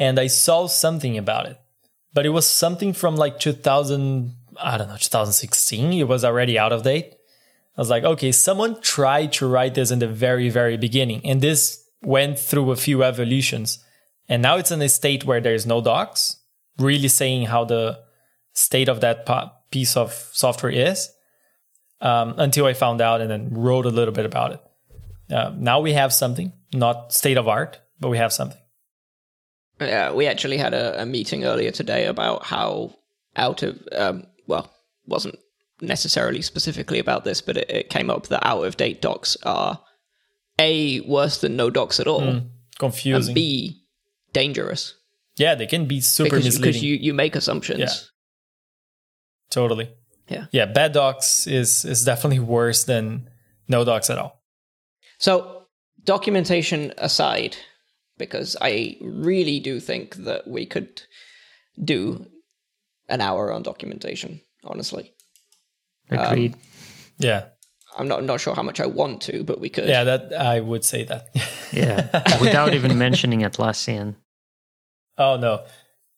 and i saw something about it but it was something from like 2000 i don't know 2016 it was already out of date I was like, okay, someone tried to write this in the very, very beginning, and this went through a few evolutions. And now it's in a state where there's no docs, really saying how the state of that piece of software is. Um, until I found out and then wrote a little bit about it. Uh, now we have something, not state of art, but we have something. Yeah, we actually had a, a meeting earlier today about how out of um, well, wasn't necessarily specifically about this, but it, it came up that out of date docs are a worse than no docs at all, mm, confusing, and b dangerous. Yeah, they can be super because, misleading because you you make assumptions. Yeah. Totally. Yeah. Yeah, bad docs is is definitely worse than no docs at all. So documentation aside, because I really do think that we could do an hour on documentation, honestly. Agreed. Um, yeah. I'm not not sure how much I want to, but we could. Yeah, that I would say that. yeah, without even mentioning Atlassian. Oh no,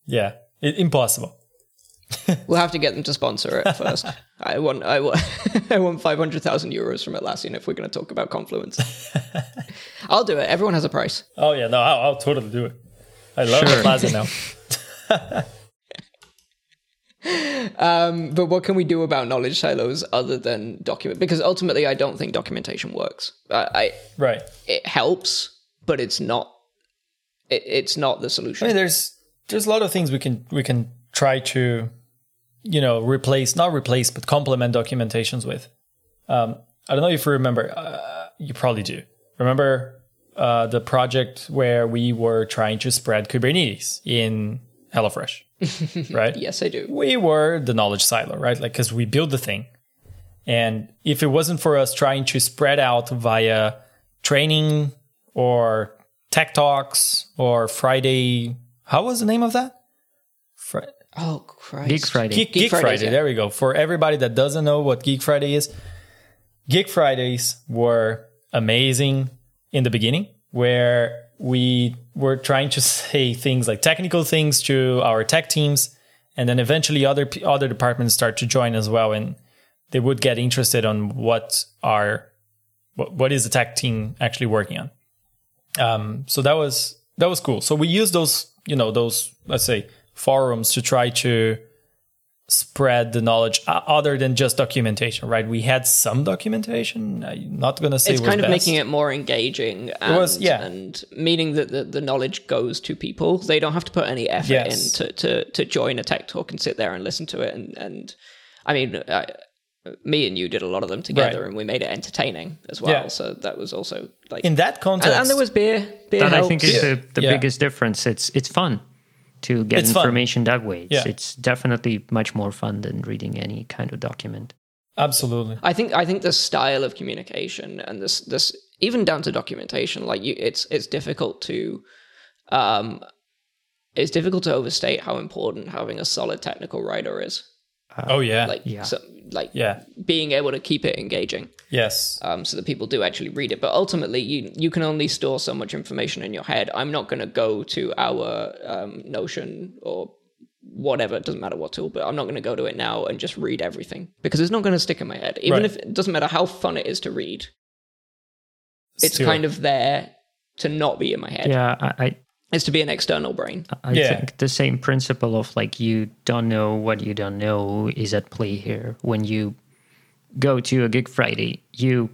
yeah, it, impossible. we'll have to get them to sponsor it first. I want I want I want five hundred thousand euros from Atlassian if we're going to talk about Confluence. I'll do it. Everyone has a price. Oh yeah, no, I'll, I'll totally do it. I love sure. Atlassian now. Um, but what can we do about knowledge silos other than document? Because ultimately, I don't think documentation works. I, I Right. it helps, but it's not. It, it's not the I solution. mean, there's there's a lot of things we can we can try to, you know, replace not replace but complement documentations with. Um, I don't know if you remember. Uh, you probably do. Remember uh, the project where we were trying to spread Kubernetes in HelloFresh, right? yes, I do. we were the knowledge silo, right? Like, because we built the thing. And if it wasn't for us trying to spread out via training or tech talks or Friday, how was the name of that? Fri- Oh Christ! Geek Friday. Geek, Geek, Fridays, Friday. yeah. There we go. For everybody that doesn't know what Geek Friday is, Geek Fridays were amazing in the beginning, where we were trying to say things like technical things to our tech teams, and then eventually other other departments start to join as well, and they would get interested on what are what, what is the tech team actually working on. Um, so that was that was cool. So we used those you know those let's say forums to try to spread the knowledge uh, other than just documentation, right? We had some documentation. I'm not going to say It's it was kind of best. making it more engaging. And, was- yeah. and meaning that the, the knowledge goes to people. They don't have to put any effort Yes. in to, to, to join a tech talk and sit there and listen to it. And, and I mean, I, me and you did a lot of them together, Right. and we made it entertaining as well. Yeah. So that was also like, in that context. and there was beer. Beer that I think is the, the Yeah. biggest difference. It's it's fun to get It's fun. information that way. It's, Yeah. it's definitely much more fun than reading any kind of document. absolutely. I think I think the style of communication and this this even down to documentation, like you, it's it's difficult to, um, it's difficult to overstate how important having a solid technical writer is. oh yeah. Like, Yeah. so, like yeah. being able to keep it engaging, Yes. um, so that people do actually read it. But ultimately, you you can only store so much information in your head. I'm not going to go to our um, Notion or whatever. It doesn't matter what tool, but I'm not going to go to it now and just read everything because it's not going to stick in my head. Even Right. if it doesn't matter how fun it is to read, it's Still. kind of there to not be in my head. Yeah, I, I It's to be an external brain. I Yeah. think the same principle of like you don't know what you don't know is at play here. When you go to a Geek Friday, you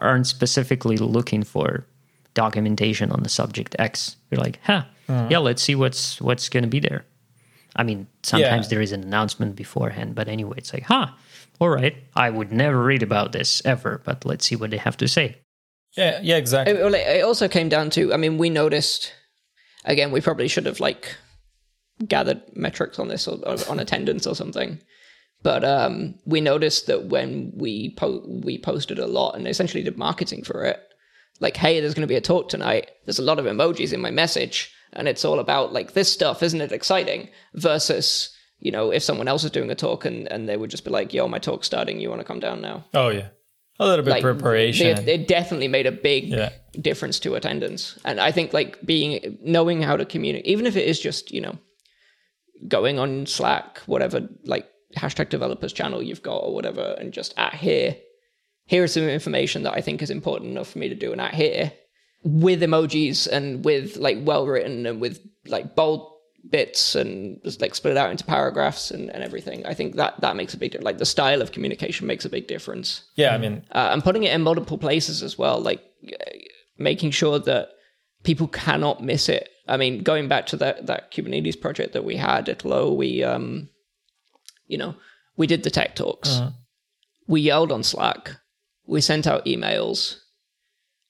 aren't specifically looking for documentation on the subject X. You're like, huh, uh-huh. yeah, let's see what's what's gonna be there. I mean, sometimes Yeah. there is an announcement beforehand, but anyway, it's like, huh, all right, I would never read about this ever, but let's see what they have to say. Yeah. Yeah. Exactly. It, it also came down to, I mean, we noticed, again, we probably should have like gathered metrics on this or, or on attendance or something. But um, we noticed that when we po- we posted a lot and essentially did marketing for it, like, hey, there's going to be a talk tonight. There's a lot of emojis in my message, and it's all about like this stuff, isn't it exciting? Versus, you know, if someone else is doing a talk and, and they would just be like, yo, my talk's starting. You want to come down now? oh yeah. A little bit like preparation. It definitely made a big Yeah. difference to attendance, and I think like being knowing how to communicate, even if it is just you know going on Slack, whatever like hashtag developers channel you've got or whatever, and just at here, here is some information that I think is important enough for me to do, an at here with emojis and with like well written and with like bold bits and just like split it out into paragraphs and, and everything. I think that that makes a big difference. like the style of communication makes a big difference yeah. I mean, uh, and putting it in multiple places as well, like uh, making sure that people cannot miss it. I mean, going back to that that Kubernetes project that we had at Low, we um, you know, we did the tech talks, uh-huh. we yelled on Slack, we sent out emails.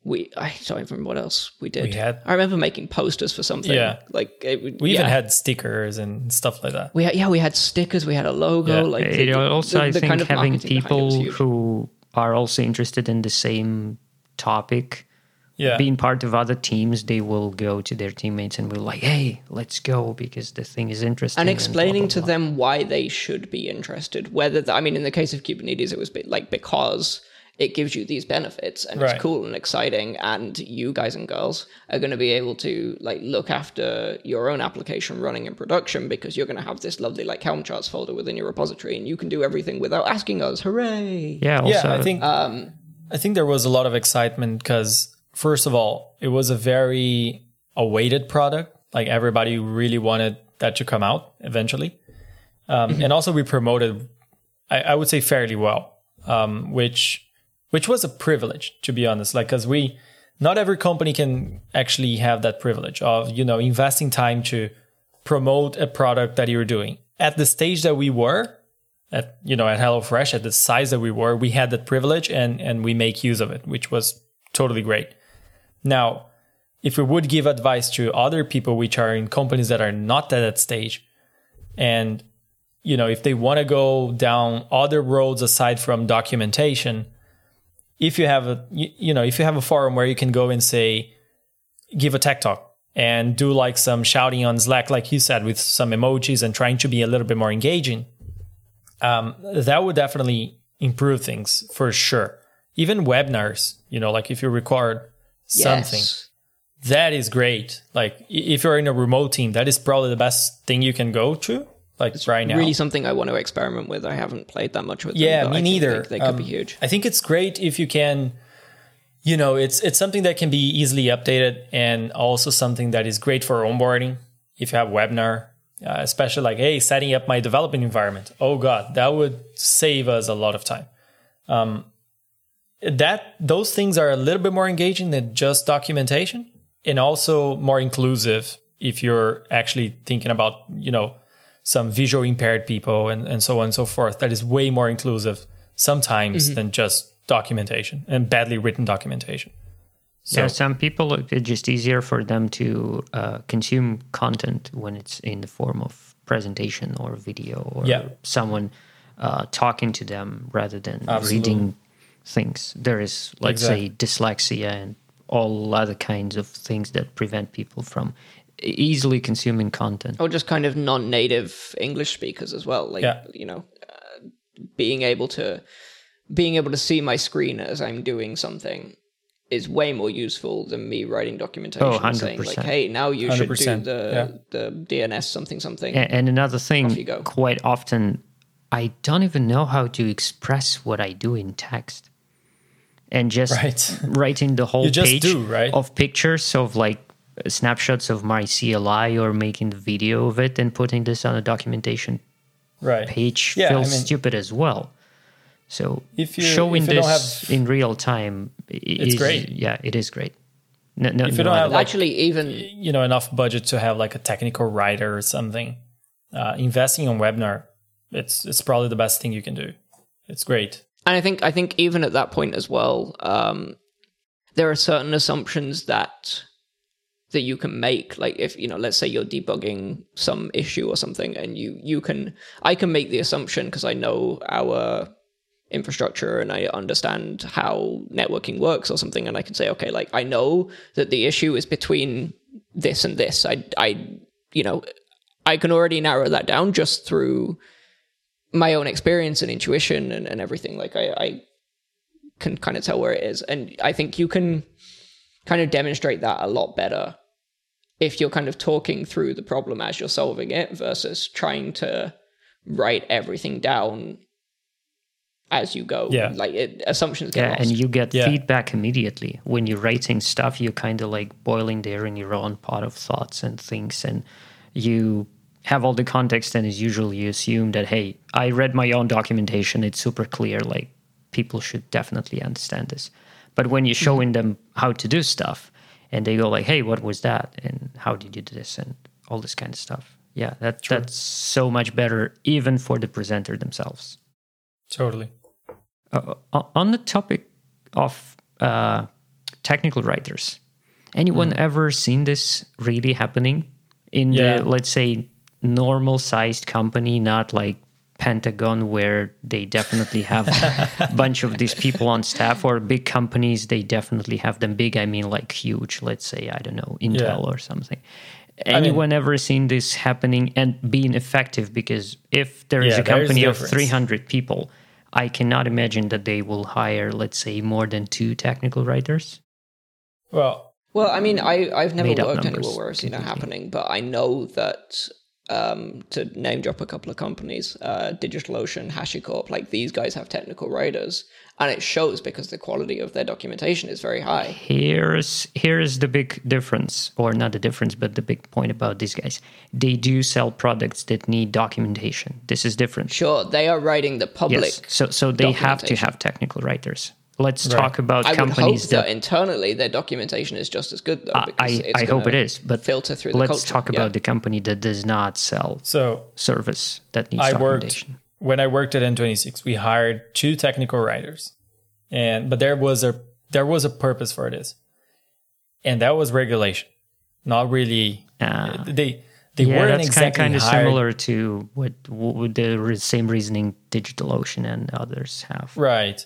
We I don't even remember what else we did. We had- I remember making posters for something. Yeah. like it, we yeah. even had stickers and stuff like that. we had, yeah we had stickers, we had a logo. Yeah. Like it the- also, the- I the think, kind of having marketing behind it was people who are also interested in the same topic Yeah. being part of other teams, they will go to their teammates and will like, "Hey, let's go because the thing is interesting." and blah, explaining blah, to them why they should be interested. Whether the, I mean, in the case of Kubernetes, it was like because it gives you these benefits and Right. it's cool and exciting, and you guys and girls are going to be able to like look after your own application running in production because you're going to have this lovely like Helm charts folder within your repository, and you can do everything without asking us. Hooray! Yeah, also, yeah, I think Um, I think there was a lot of excitement because first of all, it was a very awaited product. Like everybody really wanted that to come out eventually. um, and also we promoted, I, I, would say, fairly well, um, which which was a privilege to be honest. Like, because we, not every company can actually have that privilege of you know investing time to promote a product that you're doing at the stage that we were at you know at HelloFresh at the size that we were, we had that privilege and and we make use of it, which was totally great. Now, if we would give advice to other people which are in companies that are not at that stage, and you know if they want to go down other roads aside from documentation, if you have a you, know if you have a forum where you can go and say give a tech talk and do like some shouting on Slack, like you said, with some emojis and trying to be a little bit more engaging um, that would definitely improve things for sure. Even webinars, you know, like if you record something, yes. that is great. Like if you're in a remote team, that is probably the best thing you can go to. Like it's right now, really something I want to experiment with. I haven't played that much with. Yeah, them, me neither. They, they could um, be huge. I think it's great if you can. You know, it's it's something that can be easily updated, and also something that is great for onboarding. If you have webinar, uh, especially like hey setting up my development environment oh god that would save us a lot of time um, that those things are a little bit more engaging than just documentation and also more inclusive if you're actually thinking about you know some visual impaired people and, and so on and so forth that is way more inclusive sometimes mm-hmm. than just documentation and badly written documentation so, yeah, some people it's just easier for them to uh, consume content when it's in the form of presentation or video or yeah. someone uh, talking to them rather than Absolutely. reading things. There is, let's exactly. say, dyslexia and all other kinds of things that prevent people from easily consuming content. Or just kind of non-native English speakers as well. Like, yeah. you know, uh, being able to being able to see my screen as I'm doing something is way more useful than me writing documentation oh, saying like, "Hey, now you should do the yeah. the DNS something something." And, and another thing, quite often, I don't even know how to express what I do in text, and just right. writing the whole page do, right? of pictures of like snapshots of my CLI or making the video of it and putting this on a documentation right. page yeah, feels I mean, stupid as well. So if you, showing if you this have, in real time, it's is, great. Yeah, it is great. No, no, if you no don't have like, actually even you know enough budget to have like a technical writer or something, uh, investing on webinar, it's it's probably the best thing you can do. It's great. And I think I think even at that point as well, um, there are certain assumptions that that you can make like if you know let's say you're debugging some issue or something and you you can i can make the assumption because i know our infrastructure and I understand how networking works or something, and I can say, okay, like I know that the issue is between this and this. I, I, you know, I can already narrow that down just through my own experience and intuition and, and everything. Like I, I can kind of tell where it is, and I think you can kind of demonstrate that a lot better if you're kind of talking through the problem as you're solving it versus trying to write everything down as you go. Yeah. Like it, assumptions get yeah, lost. and you get yeah. feedback immediately when you're writing stuff. You're kind of like boiling there in your own pot of thoughts and things, and you have all the context. And as usual, you assume that hey, I read my own documentation. It's super clear. Like people should definitely understand this. But when you're showing mm-hmm. them how to do stuff, and they go like, "Hey, what was that? And how did you do this?" and all this kind of stuff. Yeah, that that's so much better, even for the presenter themselves. Totally. Uh, uh, on the topic of uh, technical writers, anyone mm. ever seen this really happening in yeah. the let's say normal sized company, not like Pentagon, where they definitely have a bunch of these people on staff, or big companies, they definitely have them big. I mean, like huge, let's say, I don't know, Intel yeah. or something. Anyone I mean, ever seen this happening and being effective? Because if there is yeah, a company of 300 people, I cannot imagine that they will hire, let's say, more than two technical writers. Well, well, I mean, I I've never worked anywhere where I've seen that happening, but I know that um, to name drop a couple of companies, uh, DigitalOcean, HashiCorp, like these guys have technical writers, and it shows because the quality of their documentation is very high. Here's here's the big difference, or not the difference, but the big point about these guys. They do sell products that need documentation. This is different. Sure, they are writing the public. Yes. So so they have to have technical writers. Let's talk about I would hope companies that, that internally their documentation is just as good though. I, it's I hope it is, but filter through the let's culture. talk Yeah. about the company that does not sell So service that needs I worked documentation. when I worked at N26. We hired two technical writers, and but there was a there was a purpose for this, and that was regulation. Not really. Ah. they they yeah, weren't that's exactly kind of hired- similar to what, what the same reasoning DigitalOcean and others have. Right.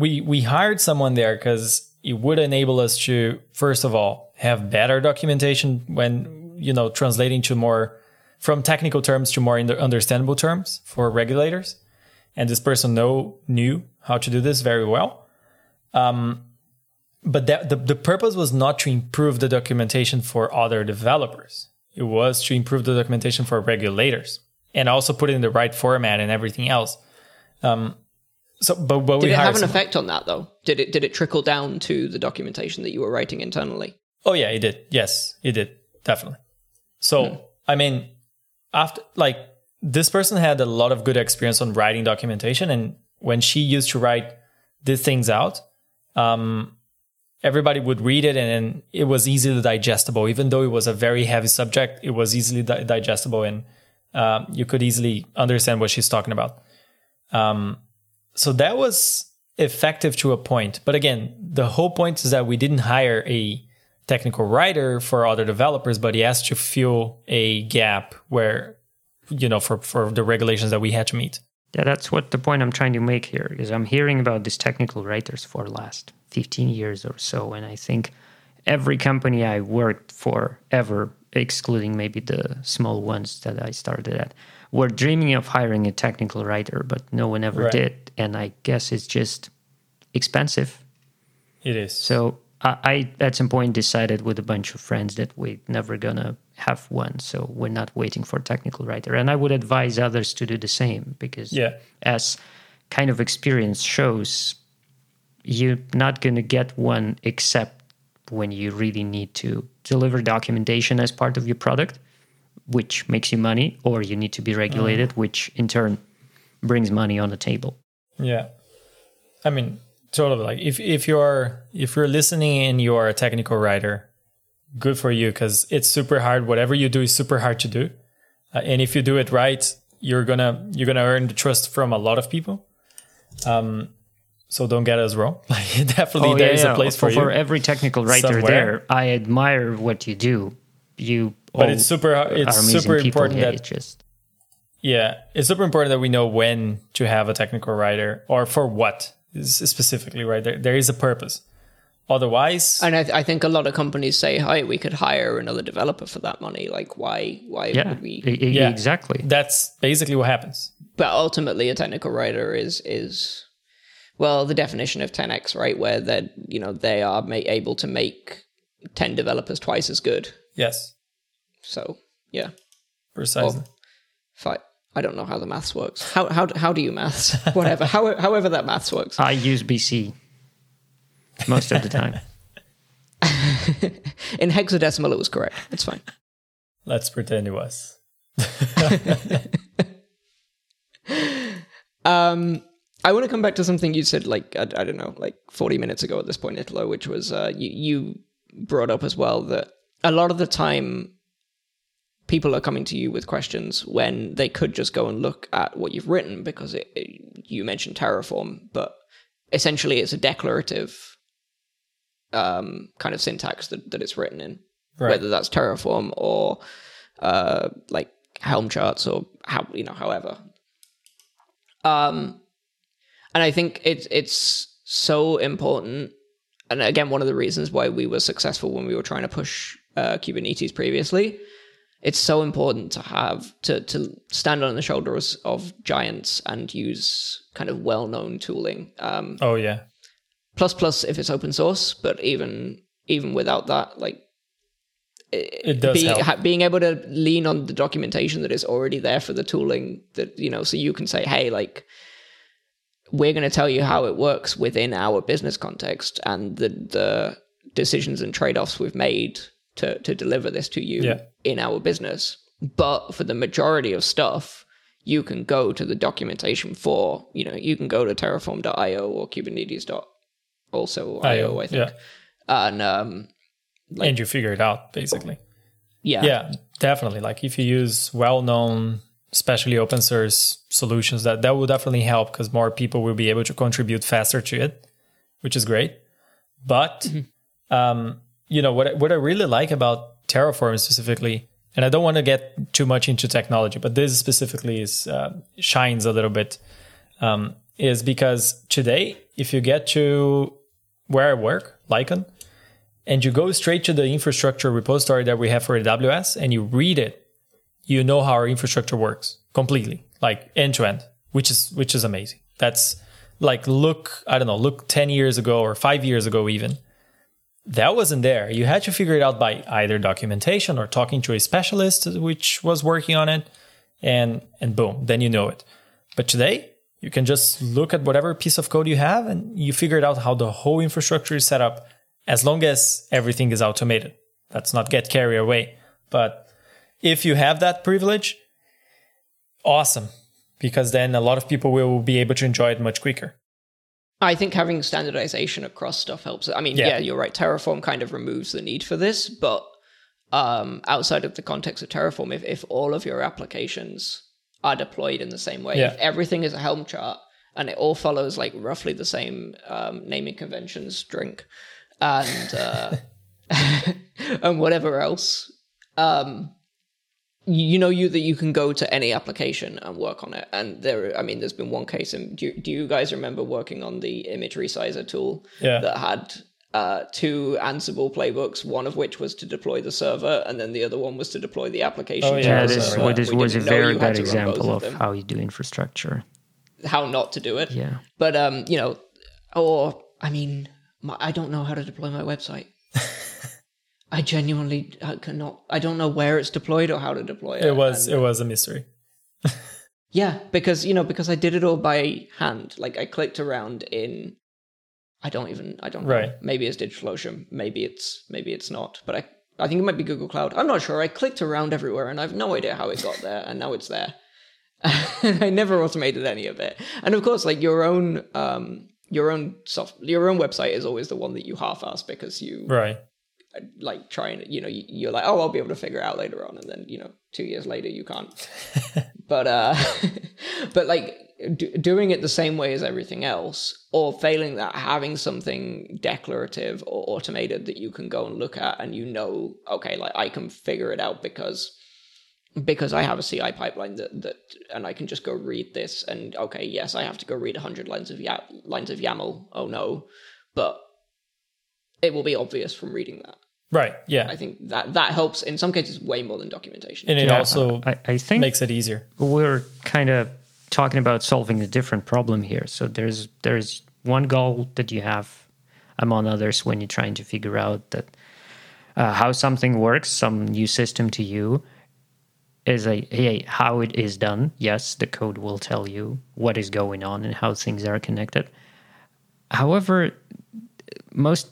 We we hired someone there because it would enable us to first of all have better documentation when you know translating to more from technical terms to more understandable terms for regulators. And this person know knew how to do this very well. Um, but that, the the purpose was not to improve the documentation for other developers. It was to improve the documentation for regulators and also put it in the right format and everything else. Um, so, but, but Did we it have an someone- effect on that though? Did it did it trickle down to the documentation that you were writing internally? Oh yeah, it did. Yes, it did. Definitely. So I mean, after like this person had a lot of good experience on writing documentation, and when she used to write these things out, um, everybody would read it, and then it was easily digestible. Even though it was a very heavy subject, it was easily di- digestible, and um, you could easily understand what she's talking about. Um, so that was effective to a point. But again, the whole point is that we didn't hire a technical writer for other developers, but he has to fill a gap where, you know, for, for the regulations that we had to meet. Yeah, that's what the point I'm trying to make here is I'm hearing about these technical writers for last 15 years or so. And I think every company I worked for ever, excluding maybe the small ones that I started at, were dreaming of hiring a technical writer, but no one ever Right. did. And I guess it's just expensive. It is. So I, I at some point decided with a bunch of friends that we're never gonna have one. So we're not waiting for a technical writer. And I would advise others to do the same because Yeah. as kind of experience shows, you're not gonna get one except when you really need to deliver documentation as part of your product, which makes you money, or you need to be regulated, which in turn brings money on the table. Yeah. I mean, totally. Like if, if you're if you're listening and you're a technical writer, good for you because it's super hard. Whatever you do is super hard to do, uh, and if you do it right, you're gonna you're gonna earn the trust from a lot of people. Um, so don't get us wrong. Like definitely, oh, there is a place for, for, you. every technical writer somewhere. there. I admire what you do. You, But it's super it's are amazing super people. important Yeah, that it's just Yeah, it's super important that we know when to have a technical writer or for what specifically, right? There, there is a purpose. Otherwise, And I, th- I think a lot of companies say, "Hey, we could hire another developer for that money. Like, why? Why yeah, would we?" Yeah. exactly. that's basically what happens. But ultimately, a technical writer is is well the definition of 10x, right? Where that you know they are ma- able to make ten developers twice as good. Yes, So yeah, precisely. fi I don't know how the maths works. How how how do you maths? Whatever. How, however that maths works. I use BC most of the time. In hexadecimal, it was correct. It's fine. Let's pretend it was. Um, I want to come back to something you said, like I, I don't know, like forty minutes ago at this point, Italo, which was uh, you you brought up as well that a lot of the time people are coming to you with questions when they could just go and look at what you've written because it, it- you mentioned Terraform, but essentially it's a declarative um, kind of syntax that, that it's written in, Right. whether that's Terraform or uh, like Helm charts or how you know, however. Um, and I think it's it's so important. And again, one of the reasons why we were successful when we were trying to push uh, Kubernetes previously, it's so important to have to to stand on the shoulders of giants and use kind of well-known tooling. Um, Oh yeah, plus plus if it's open source, but even even without that, like It does being, help. ha- being able to lean on the documentation that is already there for the tooling that you know so you can say hey like we're going to tell you how it works within our business context and the the decisions and trade-offs we've made to to deliver this to you Yeah. in our business but for the majority of stuff you can go to the documentation for you know you can go to terraform.io or kubernetes.also io i think yeah. and um and you figure it out basically. yeah Yeah, definitely. Like if you use well-known, especially open source solutions, that that will definitely help because more people will be able to contribute faster to it, which is great. But um, you know what? I- What I really like about Terraform specifically, and I don't want to get too much into technology, but this specifically is uh, shines a little bit, um, is because today, if you get to where I work, Lycon, and you go straight to the infrastructure repository that we have for AWS and you read it, you know how our infrastructure works completely, like end to end, which is which is amazing. That's like look, I don't know, look 10 years ago or 5 years ago even. That wasn't there. You had to figure it out by either documentation or talking to a specialist which was working on it and and boom, then you know it. But today, you can just look at whatever piece of code you have and you figure it out how the whole infrastructure is set up as long as everything is automated. Let's not get carried away. But if you have that privilege, awesome, because then a lot of people will be able to enjoy it much quicker. I think having standardization across stuff helps. I mean, Yeah. yeah. you're right. Terraform kind of removes the need for this, but um, outside of the context of Terraform, if, if all of your applications are deployed in the same way, Yeah. if everything is a Helm chart and it all follows like roughly the same um, naming conventions, drink, and uh, and whatever else, um, you know you that you can go to any application and work on it and there i mean there's been one case and do, do you guys remember working on the image resizer tool Yeah. that had uh, two ansible playbooks one of which was to deploy the server and then the other one was to deploy the application Oh, yeah, Yeah, this, that's server. well, this was a very you had good to run both example of them. how you do infrastructure. how not to do it Yeah. but um you know or i mean my, i don't know how to deploy my website i genuinely uh, cannot i don't know where it's deployed or how to deploy it It was and- it was a mystery. Yeah, because you know, because I did it all by hand. Like I clicked around in I don't even I don't know. Right. Maybe it's DigitalOcean, maybe it's maybe it's not. But I I think it might be Google Cloud. I'm not sure. I clicked around everywhere and I have no idea how it got there and now it's there. I never automated any of it. And of course, like your own um your own soft your own website is always the one that you half ass because you Right. Like trying you know you- you're like oh i'll be able to figure it out later on and then you know two years later you can't but uh but like do, doing it the same way as everything else or failing that having something declarative or automated that you can go and look at and you know okay like i can figure it out because because I have a CI pipeline that, that and I can just go read this and okay, yes, I have to go read 100 lines of ya- lines of YAML. Oh no. But it will be obvious from reading that. Right. Yeah. I think that that helps in some cases way more than documentation. And it Yeah, also I, I think makes it easier. we're kind of talking about solving a different problem here. So there's there's one goal that you have among others when you're trying to figure out that uh, how something works, some new system to you is a hey how it is done. Yes, the code will tell you what is going on and how things are connected. However, most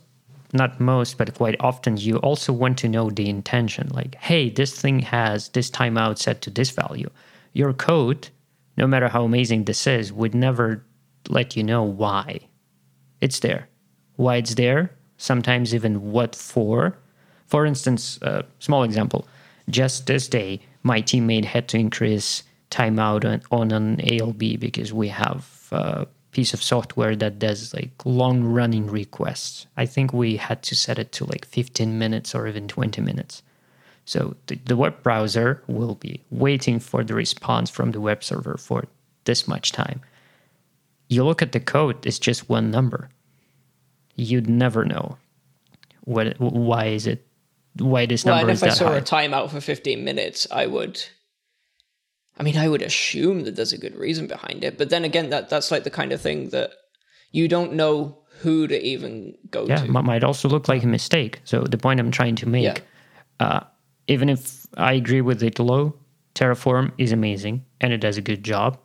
not most but quite often you also want to know the intention like hey this thing has this timeout set to this value. Your code no matter how amazing this is would never let you know why it's there. Why it's there sometimes even what for. For instance a small example just this day my teammate had to increase timeout on, on an alb because we have a piece of software that does like long running requests i think we had to set it to like 15 minutes or even 20 minutes so the, the web browser will be waiting for the response from the web server for this much time you look at the code it's just one number you'd never know what why is it why this well, number and is if I saw high. a timeout for 15 minutes, I would. I mean, I would assume that there's a good reason behind it, but then again, that that's like the kind of thing that you don't know who to even go yeah to. m- might also look like a mistake so the point i'm trying to make Yeah. Uh, even if I agree with Italo, Terraform is amazing and it does a good job.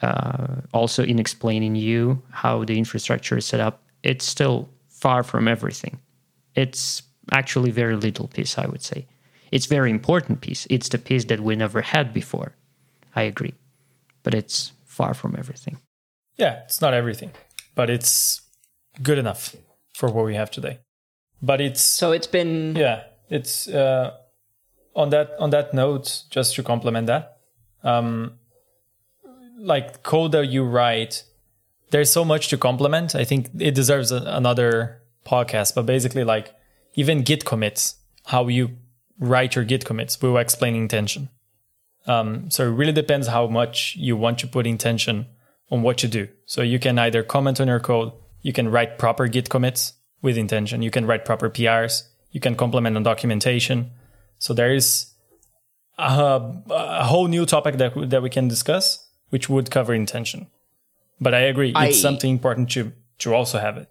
Uh, also, in explaining you how the infrastructure is set up, it's still far from everything. It's actually very little piece, I would say. It's very important piece. It's the piece that we never had before. I agree, but it's far from everything. Yeah, it's not everything, but it's good enough for what we have today. But it's So it's been yeah, it's uh, on that on that note. Just to complement that, um, like code that you write, there's so much to complement. I think it deserves a, another podcast. But basically, like even Git commits, how you write your Git commits, we were explaining intention. Um, so it really depends how much you want to put intention on what you do. So you can either comment on your code, you can write proper Git commits with intention, you can write proper PRs, you can complement on documentation. So there is a, a whole new topic that that we can discuss, which would cover intention. But I agree, I- it's something important to to also have it.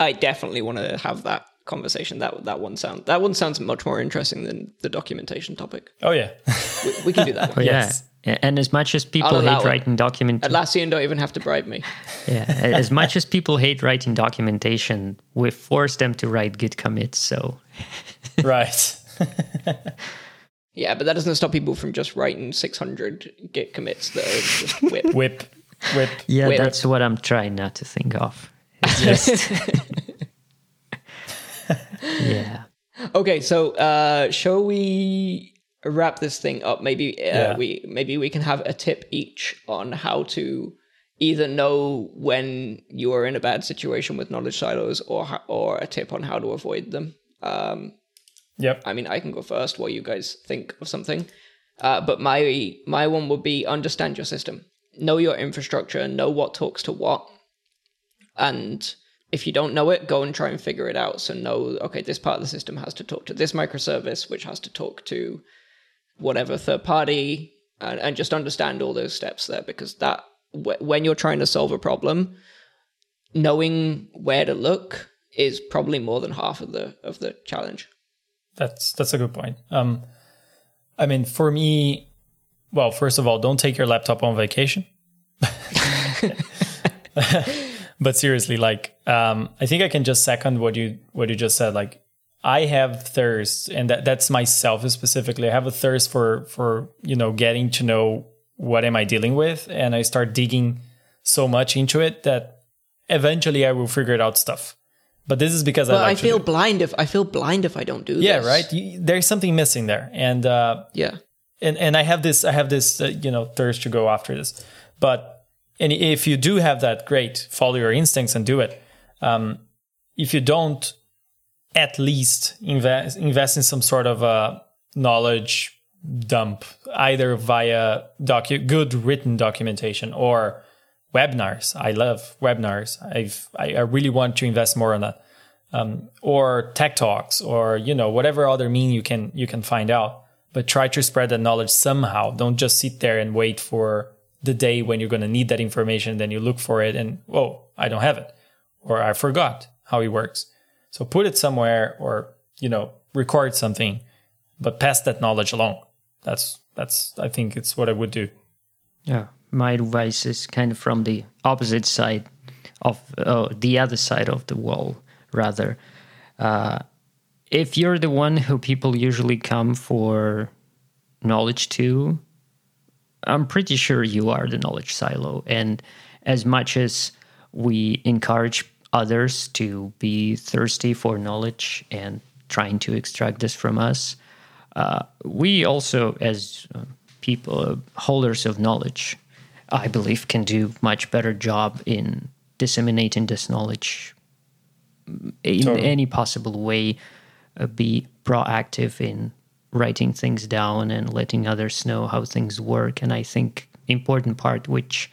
I definitely want to have that conversation. That that one sound that one sounds much more interesting than the documentation topic. Oh yeah, We, we can do that oh, one. Yes. Yeah. And as much as people hate it. writing document, Atlassian don't even have to bribe me. yeah, as much as people hate writing documentation, we force them to write Git commits. So right. Yeah, but that doesn't stop people from just writing 600 Git commits that are just whip. Whip, whip. yeah, Wait. that's what I'm trying not to think of. It's just yeah. okay, so uh, shall we wrap this thing up? Maybe uh, Yeah. we maybe we can have a tip each on how to either know when you are in a bad situation with knowledge silos, or or a tip on how to avoid them. Um, Yep. I mean, I can go first while you guys think of something. Uh, but my my one would be understand your system, know your infrastructure, know what talks to what, and if you don't know it, go and try and figure it out. So know, okay, this part of the system has to talk to this microservice, which has to talk to whatever third party, and, and just understand all those steps there because that wh- when you're trying to solve a problem, knowing where to look is probably more than half of the of the challenge. That's that's a good point. Um, I mean, for me, well, first of all, don't take your laptop on vacation. but seriously, like, um, I think I can just second what you what you just said. Like, I have thirst, and that that's myself specifically. I have a thirst for for you know getting to know what am I dealing with, and I start digging so much into it that eventually I will figure it out stuff. But this is because But I I, like to feel blind if I feel blind if I don't do yeah, this. right. You, there's something missing there, and uh, Yeah. and and I have this I have this uh, you know thirst to go after this. But and if you do have that, great, follow your instincts and do it. Um, if you don't, at least invest invest in some sort of a knowledge dump, either via docu- good written documentation or webinars. I love webinars. I've I, I really want to invest more on that. Um, or tech talks or you know whatever other mean you can you can find out but try to spread that knowledge somehow don't just sit there and wait for the day when you're going to need that information then you look for it and oh, i don't have it or i forgot how it works. So put it somewhere or you know record something but pass that knowledge along. That's that's i think it's what i would do. Yeah, my advice is kind of from the opposite side of uh, the other side of the wall, rather. Uh, if you're the one who people usually come for knowledge to, I'm pretty sure you are the knowledge silo. And as much as we encourage others to be thirsty for knowledge and trying to extract this from us, uh, we also, as uh, people, uh, holders of knowledge, I believe, can do much better job in disseminating this knowledge in Totally. any possible way. Uh, be proactive in writing things down and letting others know how things work. And I think important part, which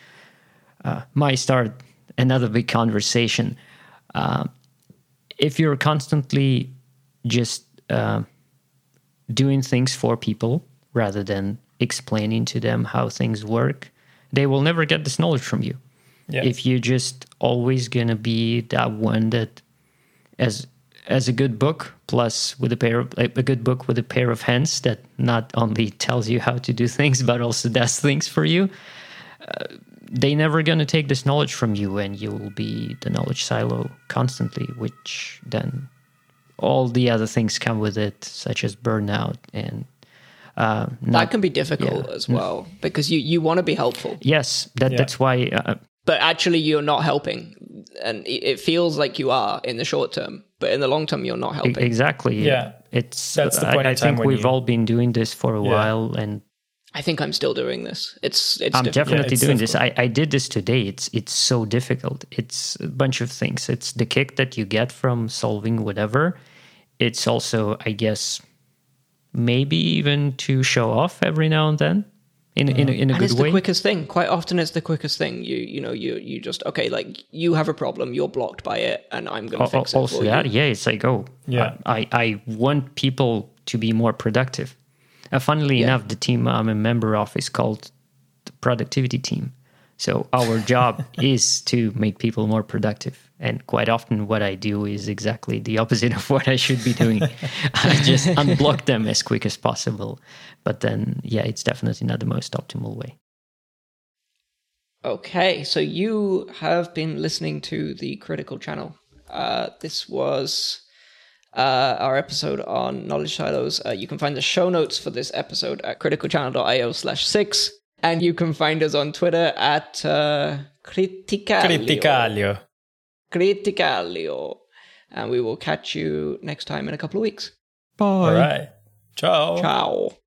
uh, might start another big conversation. Uh, if you're constantly just uh, doing things for people rather than explaining to them how things work, they will never get this knowledge from you. Yeah. If you're just always gonna be that one that, as as a good book plus with a pair of a good book with a pair of hands that not only tells you how to do things but also does things for you uh, they never going to take this knowledge from you and you will be the knowledge silo constantly which then all the other things come with it such as burnout and uh, not, that can be difficult yeah. as well because you you want to be helpful yes that Yeah. that's why uh, but actually you're not helping and it it feels like you are in the short term but in the long term you're not helping Exactly. Yeah. It's That's the point I, in time think when we've you- all been doing this for a Yeah. while and i think i'm still doing this it's it's I'm difficult. definitely it's doing this. I, I did this today. It's it's so difficult. It's a bunch of things. It's the kick that you get from solving whatever. It's also, I guess, maybe even to show off every now and then in in, a- in a and good it's way. the quickest thing quite often it's the quickest thing you you know you you just okay like you have a problem you're blocked by it and i'm gonna Al- fix it also for that you. yeah it's like oh Yeah. I, I want people to be more productive uh, funnily Yeah. enough the team i'm a member of is called the productivity team so our job is to make people more productive and quite often what i do is exactly the opposite of what i should be doing i just unblock them as quick as possible but then yeah it's definitely not the most optimal way Okay, so you have been listening to the Critical Channel. Uh, this was uh, our episode on knowledge silos. Uh, you can find the show notes for this episode at criticalchannel.io slash six, and you can find us on Twitter at uh, Criticalio. Criticalio. Criticalio. And we will catch you next time in a couple of weeks. Bye. All right. Ciao. Ciao.